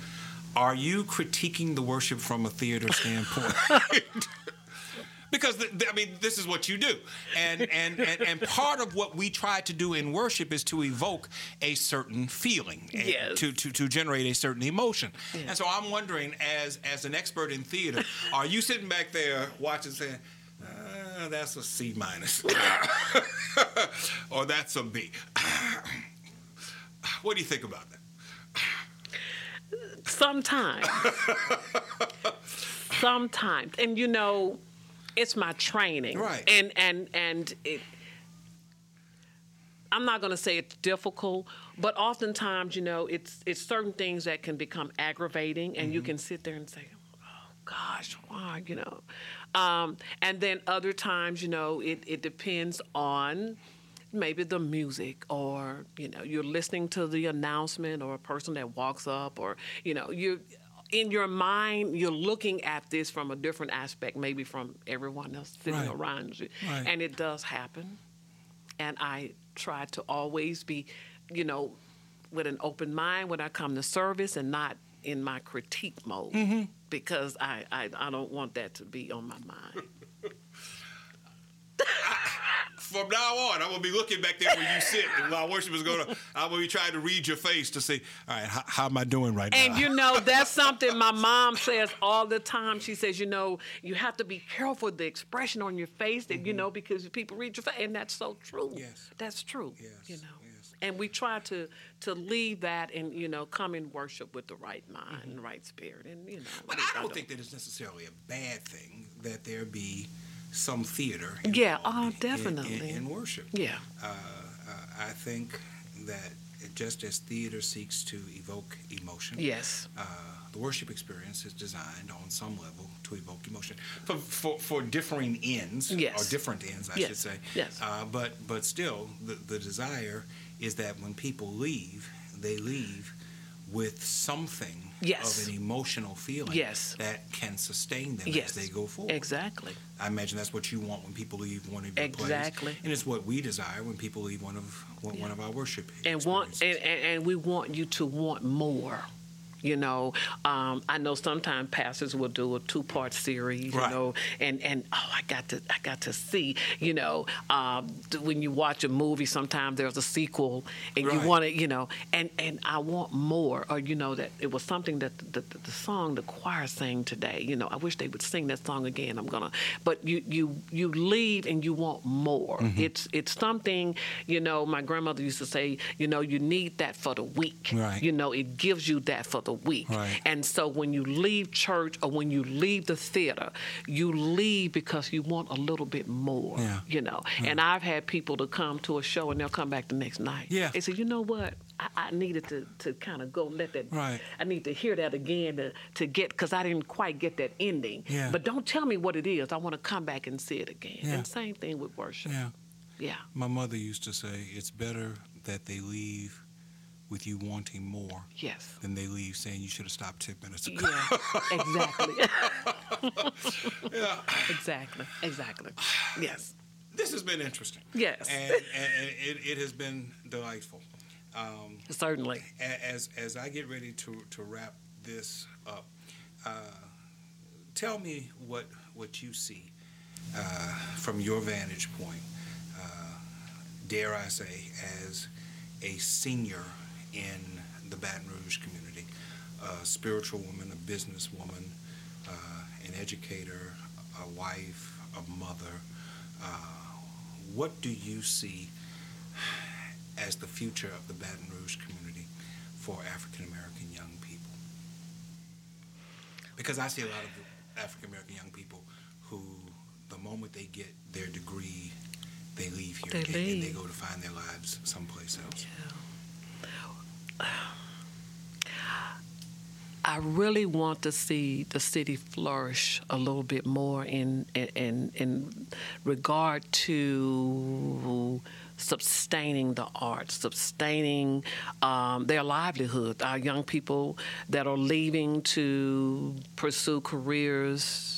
[SPEAKER 2] are you critiquing the worship from a theater standpoint? because the, the, I mean, this is what you do, and, and and and part of what we try to do in worship is to evoke a certain feeling, and
[SPEAKER 3] Yes.
[SPEAKER 2] to, to to generate a certain emotion. And so I'm wondering, as as an expert in theater, are you sitting back there watching, saying? Uh, that's a C minus, or that's a B. what do you think about that?
[SPEAKER 3] Sometimes. Sometimes. And you know, it's my training.
[SPEAKER 2] Right.
[SPEAKER 3] And and and it I'm not going to say it's difficult, but oftentimes, you know, it's it's certain things that can become aggravating, and you can sit there and say, "Oh gosh, why?" You know, um, and then other times, you know, it it depends on maybe the music, or you know, you're listening to the announcement, or a person that walks up, or you know, you. In your mind, you're looking at this from a different aspect, maybe from everyone else sitting
[SPEAKER 2] Right.
[SPEAKER 3] around you,
[SPEAKER 2] Right.
[SPEAKER 3] and it does happen and I try to always be, you know, with an open mind when I come to service and not in my critique mode
[SPEAKER 2] Mm-hmm.
[SPEAKER 3] because I, I I don't want that to be on my mind.
[SPEAKER 2] From now on, I'm gonna be looking back there where you sit, and while worship is gonna, I'm gonna be trying to read your face to see, all right, how, how am I doing right
[SPEAKER 3] And
[SPEAKER 2] now?
[SPEAKER 3] And you know, that's something my mom says all the time. She says, you know, you have to be careful with the expression on your face that, you know, because people read your face. And that's so true.
[SPEAKER 2] Mm-hmm. Yes.
[SPEAKER 3] That's true.
[SPEAKER 2] Yes,
[SPEAKER 3] You know.
[SPEAKER 2] yes.
[SPEAKER 3] And we try to to leave that and, you know, come in worship with the right mind and right spirit. And, you know.
[SPEAKER 2] Mm-hmm. But
[SPEAKER 3] we-
[SPEAKER 2] I don't think that it's necessarily a bad thing that there be some theater.
[SPEAKER 3] Yeah, oh,
[SPEAKER 2] in- in-
[SPEAKER 3] definitely.
[SPEAKER 2] in, worship.
[SPEAKER 3] Yeah.
[SPEAKER 2] Uh, uh, I think that just as theater seeks to evoke emotion,
[SPEAKER 3] Yes.
[SPEAKER 2] uh, the worship experience is designed on some level to evoke emotion for, for, for differing ends
[SPEAKER 3] Yes.
[SPEAKER 2] or different ends, I
[SPEAKER 3] Yes.
[SPEAKER 2] should say.
[SPEAKER 3] Yes.
[SPEAKER 2] Uh, but but still, the, the desire is that when people leave, they leave with something
[SPEAKER 3] Yes.
[SPEAKER 2] of an emotional feeling
[SPEAKER 3] Yes.
[SPEAKER 2] that can sustain them
[SPEAKER 3] Yes.
[SPEAKER 2] as they go forward.
[SPEAKER 3] Exactly.
[SPEAKER 2] I imagine that's what you want when people leave one of your plays.
[SPEAKER 3] Exactly.
[SPEAKER 2] and it's what we desire when people leave one of one, one
[SPEAKER 3] Yeah.
[SPEAKER 2] of our worship
[SPEAKER 3] and want and,
[SPEAKER 2] experiences.
[SPEAKER 3] and, and we want you to want more you know um, i know sometimes pastors will do a two-part series you
[SPEAKER 2] Right.
[SPEAKER 3] know and and oh i got to i got to see you know um, when you watch a movie sometimes there's a sequel and
[SPEAKER 2] Right.
[SPEAKER 3] you want to you know and and i want more or you know that it was something that the, the, the song the choir sang today you know i wish they would sing that song again i'm gonna but you you you leave and you want more
[SPEAKER 2] Mm-hmm.
[SPEAKER 3] it's it's something you know my grandmother used to say you know you need that for the week
[SPEAKER 2] Right.
[SPEAKER 3] you know it gives you that for the week
[SPEAKER 2] Right.
[SPEAKER 3] and so when you leave church or when you leave the theater you leave because you want a little bit more
[SPEAKER 2] Yeah.
[SPEAKER 3] you know and i've had people to come to a show and they'll come back the next night
[SPEAKER 2] Yeah.
[SPEAKER 3] they say you know what i, I needed to, to kind of go let that
[SPEAKER 2] Right.
[SPEAKER 3] i need to hear that again to, to get because i didn't quite get that ending
[SPEAKER 2] Yeah.
[SPEAKER 3] but don't tell me what it is i want to come back and see it again
[SPEAKER 2] Yeah.
[SPEAKER 3] and same thing with worship
[SPEAKER 2] yeah.
[SPEAKER 3] yeah
[SPEAKER 2] My mother used to say, "It's better that they leave with you wanting more
[SPEAKER 3] yes
[SPEAKER 2] than they leave saying you should have stopped ten minutes ago."
[SPEAKER 3] yeah exactly
[SPEAKER 2] Yeah.
[SPEAKER 3] exactly exactly yes
[SPEAKER 2] This has been interesting.
[SPEAKER 3] Yes.
[SPEAKER 2] and, and, and it, it has been delightful. Um,
[SPEAKER 3] certainly
[SPEAKER 2] as as I get ready to to wrap this up, uh, tell me what what you see uh, from your vantage point. Uh, dare I say, as a senior in the Baton Rouge community, a spiritual woman, a businesswoman, uh, an educator, a wife, a mother. Uh, what do you see as the future of the Baton Rouge community for African American young people? Because I see a lot of African American young people who, the moment they get their degree, they leave here
[SPEAKER 3] They
[SPEAKER 2] and, and they go to find their lives someplace else.
[SPEAKER 3] I really want to see the city flourish a little bit more in in in, regard to sustaining the arts, sustaining um, their livelihood. Our young people that are leaving to pursue careers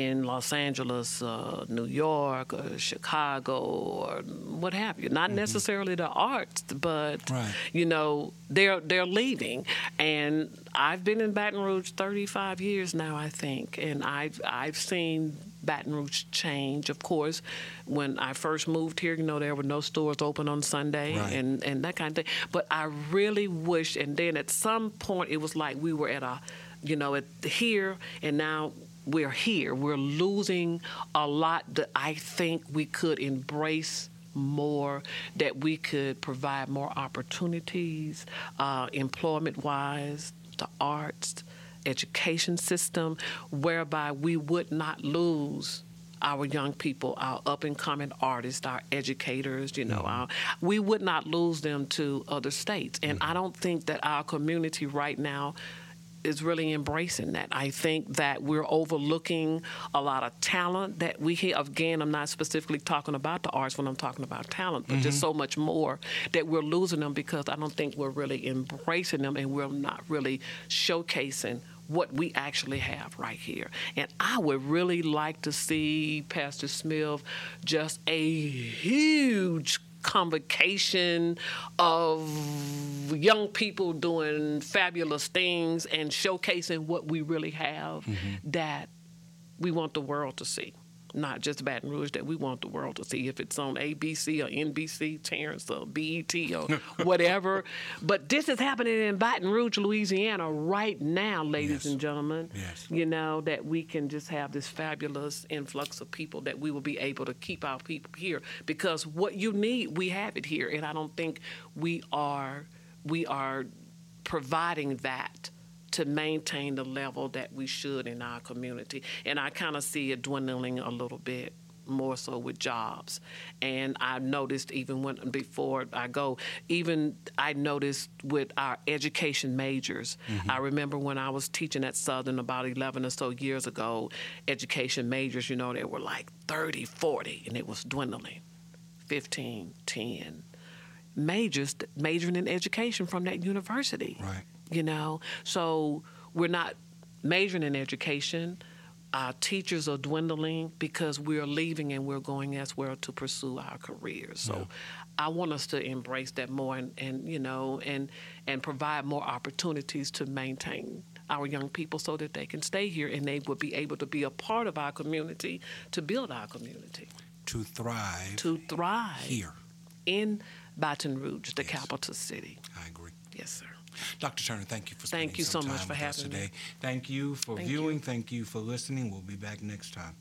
[SPEAKER 3] in Los Angeles, uh, New York, or Chicago, or what have you. Not necessarily the arts, but
[SPEAKER 2] Right.
[SPEAKER 3] you know they're they're leaving, and I've been in Baton Rouge 35 years now, I think, and I've I've seen Baton Rouge change. Of course, when I first moved here, you know, there were no stores open on Sunday
[SPEAKER 2] Right.
[SPEAKER 3] and, and that kind of thing. But I really wish, and then at some point, it was like we were at a, you know, at here, and now we're here. We're losing a lot that I think we could embrace more, that we could provide more opportunities, uh, employment wise, the arts, education system, whereby we would not lose our young people, our up and coming artists, our educators, you know, our, we would not lose them to other states. And I don't think that our community right now is really embracing that. I think that we're overlooking a lot of talent that we hear. Again, I'm not specifically talking about the arts when I'm talking about talent, but just mm-hmm. so much more that we're losing them because I don't think we're really embracing them and we're not really showcasing what we actually have right here. And I would really like to see Pastor Smith just a huge convocation of young people doing fabulous things and showcasing what we really have mm-hmm. that we want the world to see. Not just Baton Rouge, that we want the world to see. If it's on ABC or NBC, Terrence or BET or whatever. But this is happening in Baton Rouge, Louisiana, right now, ladies
[SPEAKER 2] Yes.
[SPEAKER 3] and gentlemen.
[SPEAKER 2] Yes.
[SPEAKER 3] You know, that we can just have this fabulous influx of people that we will be able to keep our people here. Because what you need, we have it here. And I don't think we are we are providing that to maintain the level that we should in our community. And I kind of see it dwindling a little bit more so with jobs. And I noticed even when before I go, even I noticed with our education majors. Mm-hmm. I remember when I was teaching at Southern about 11 or so years ago, education majors, you know, they were like 30, 40, and it was dwindling. 15, 10 majors majoring in education from that university
[SPEAKER 2] Right.
[SPEAKER 3] You know so we're not majoring in education our teachers are dwindling because we're leaving and we're going elsewhere to pursue our careers so i want us to embrace that more and, and you know and and provide more opportunities to maintain our young people so that they can stay here and they will be able to be a part of our community to build our community
[SPEAKER 2] To thrive
[SPEAKER 3] to thrive
[SPEAKER 2] here.
[SPEAKER 3] in Baton Rouge, the
[SPEAKER 2] Yes.
[SPEAKER 3] capital city.
[SPEAKER 2] I agree.
[SPEAKER 3] Yes, sir.
[SPEAKER 2] Dr. Turner, thank you for spending
[SPEAKER 3] thank you
[SPEAKER 2] some
[SPEAKER 3] so much for
[SPEAKER 2] having us
[SPEAKER 3] today. Me.
[SPEAKER 2] Thank you for
[SPEAKER 3] thank
[SPEAKER 2] viewing. You. Thank you for listening. We'll be back next time.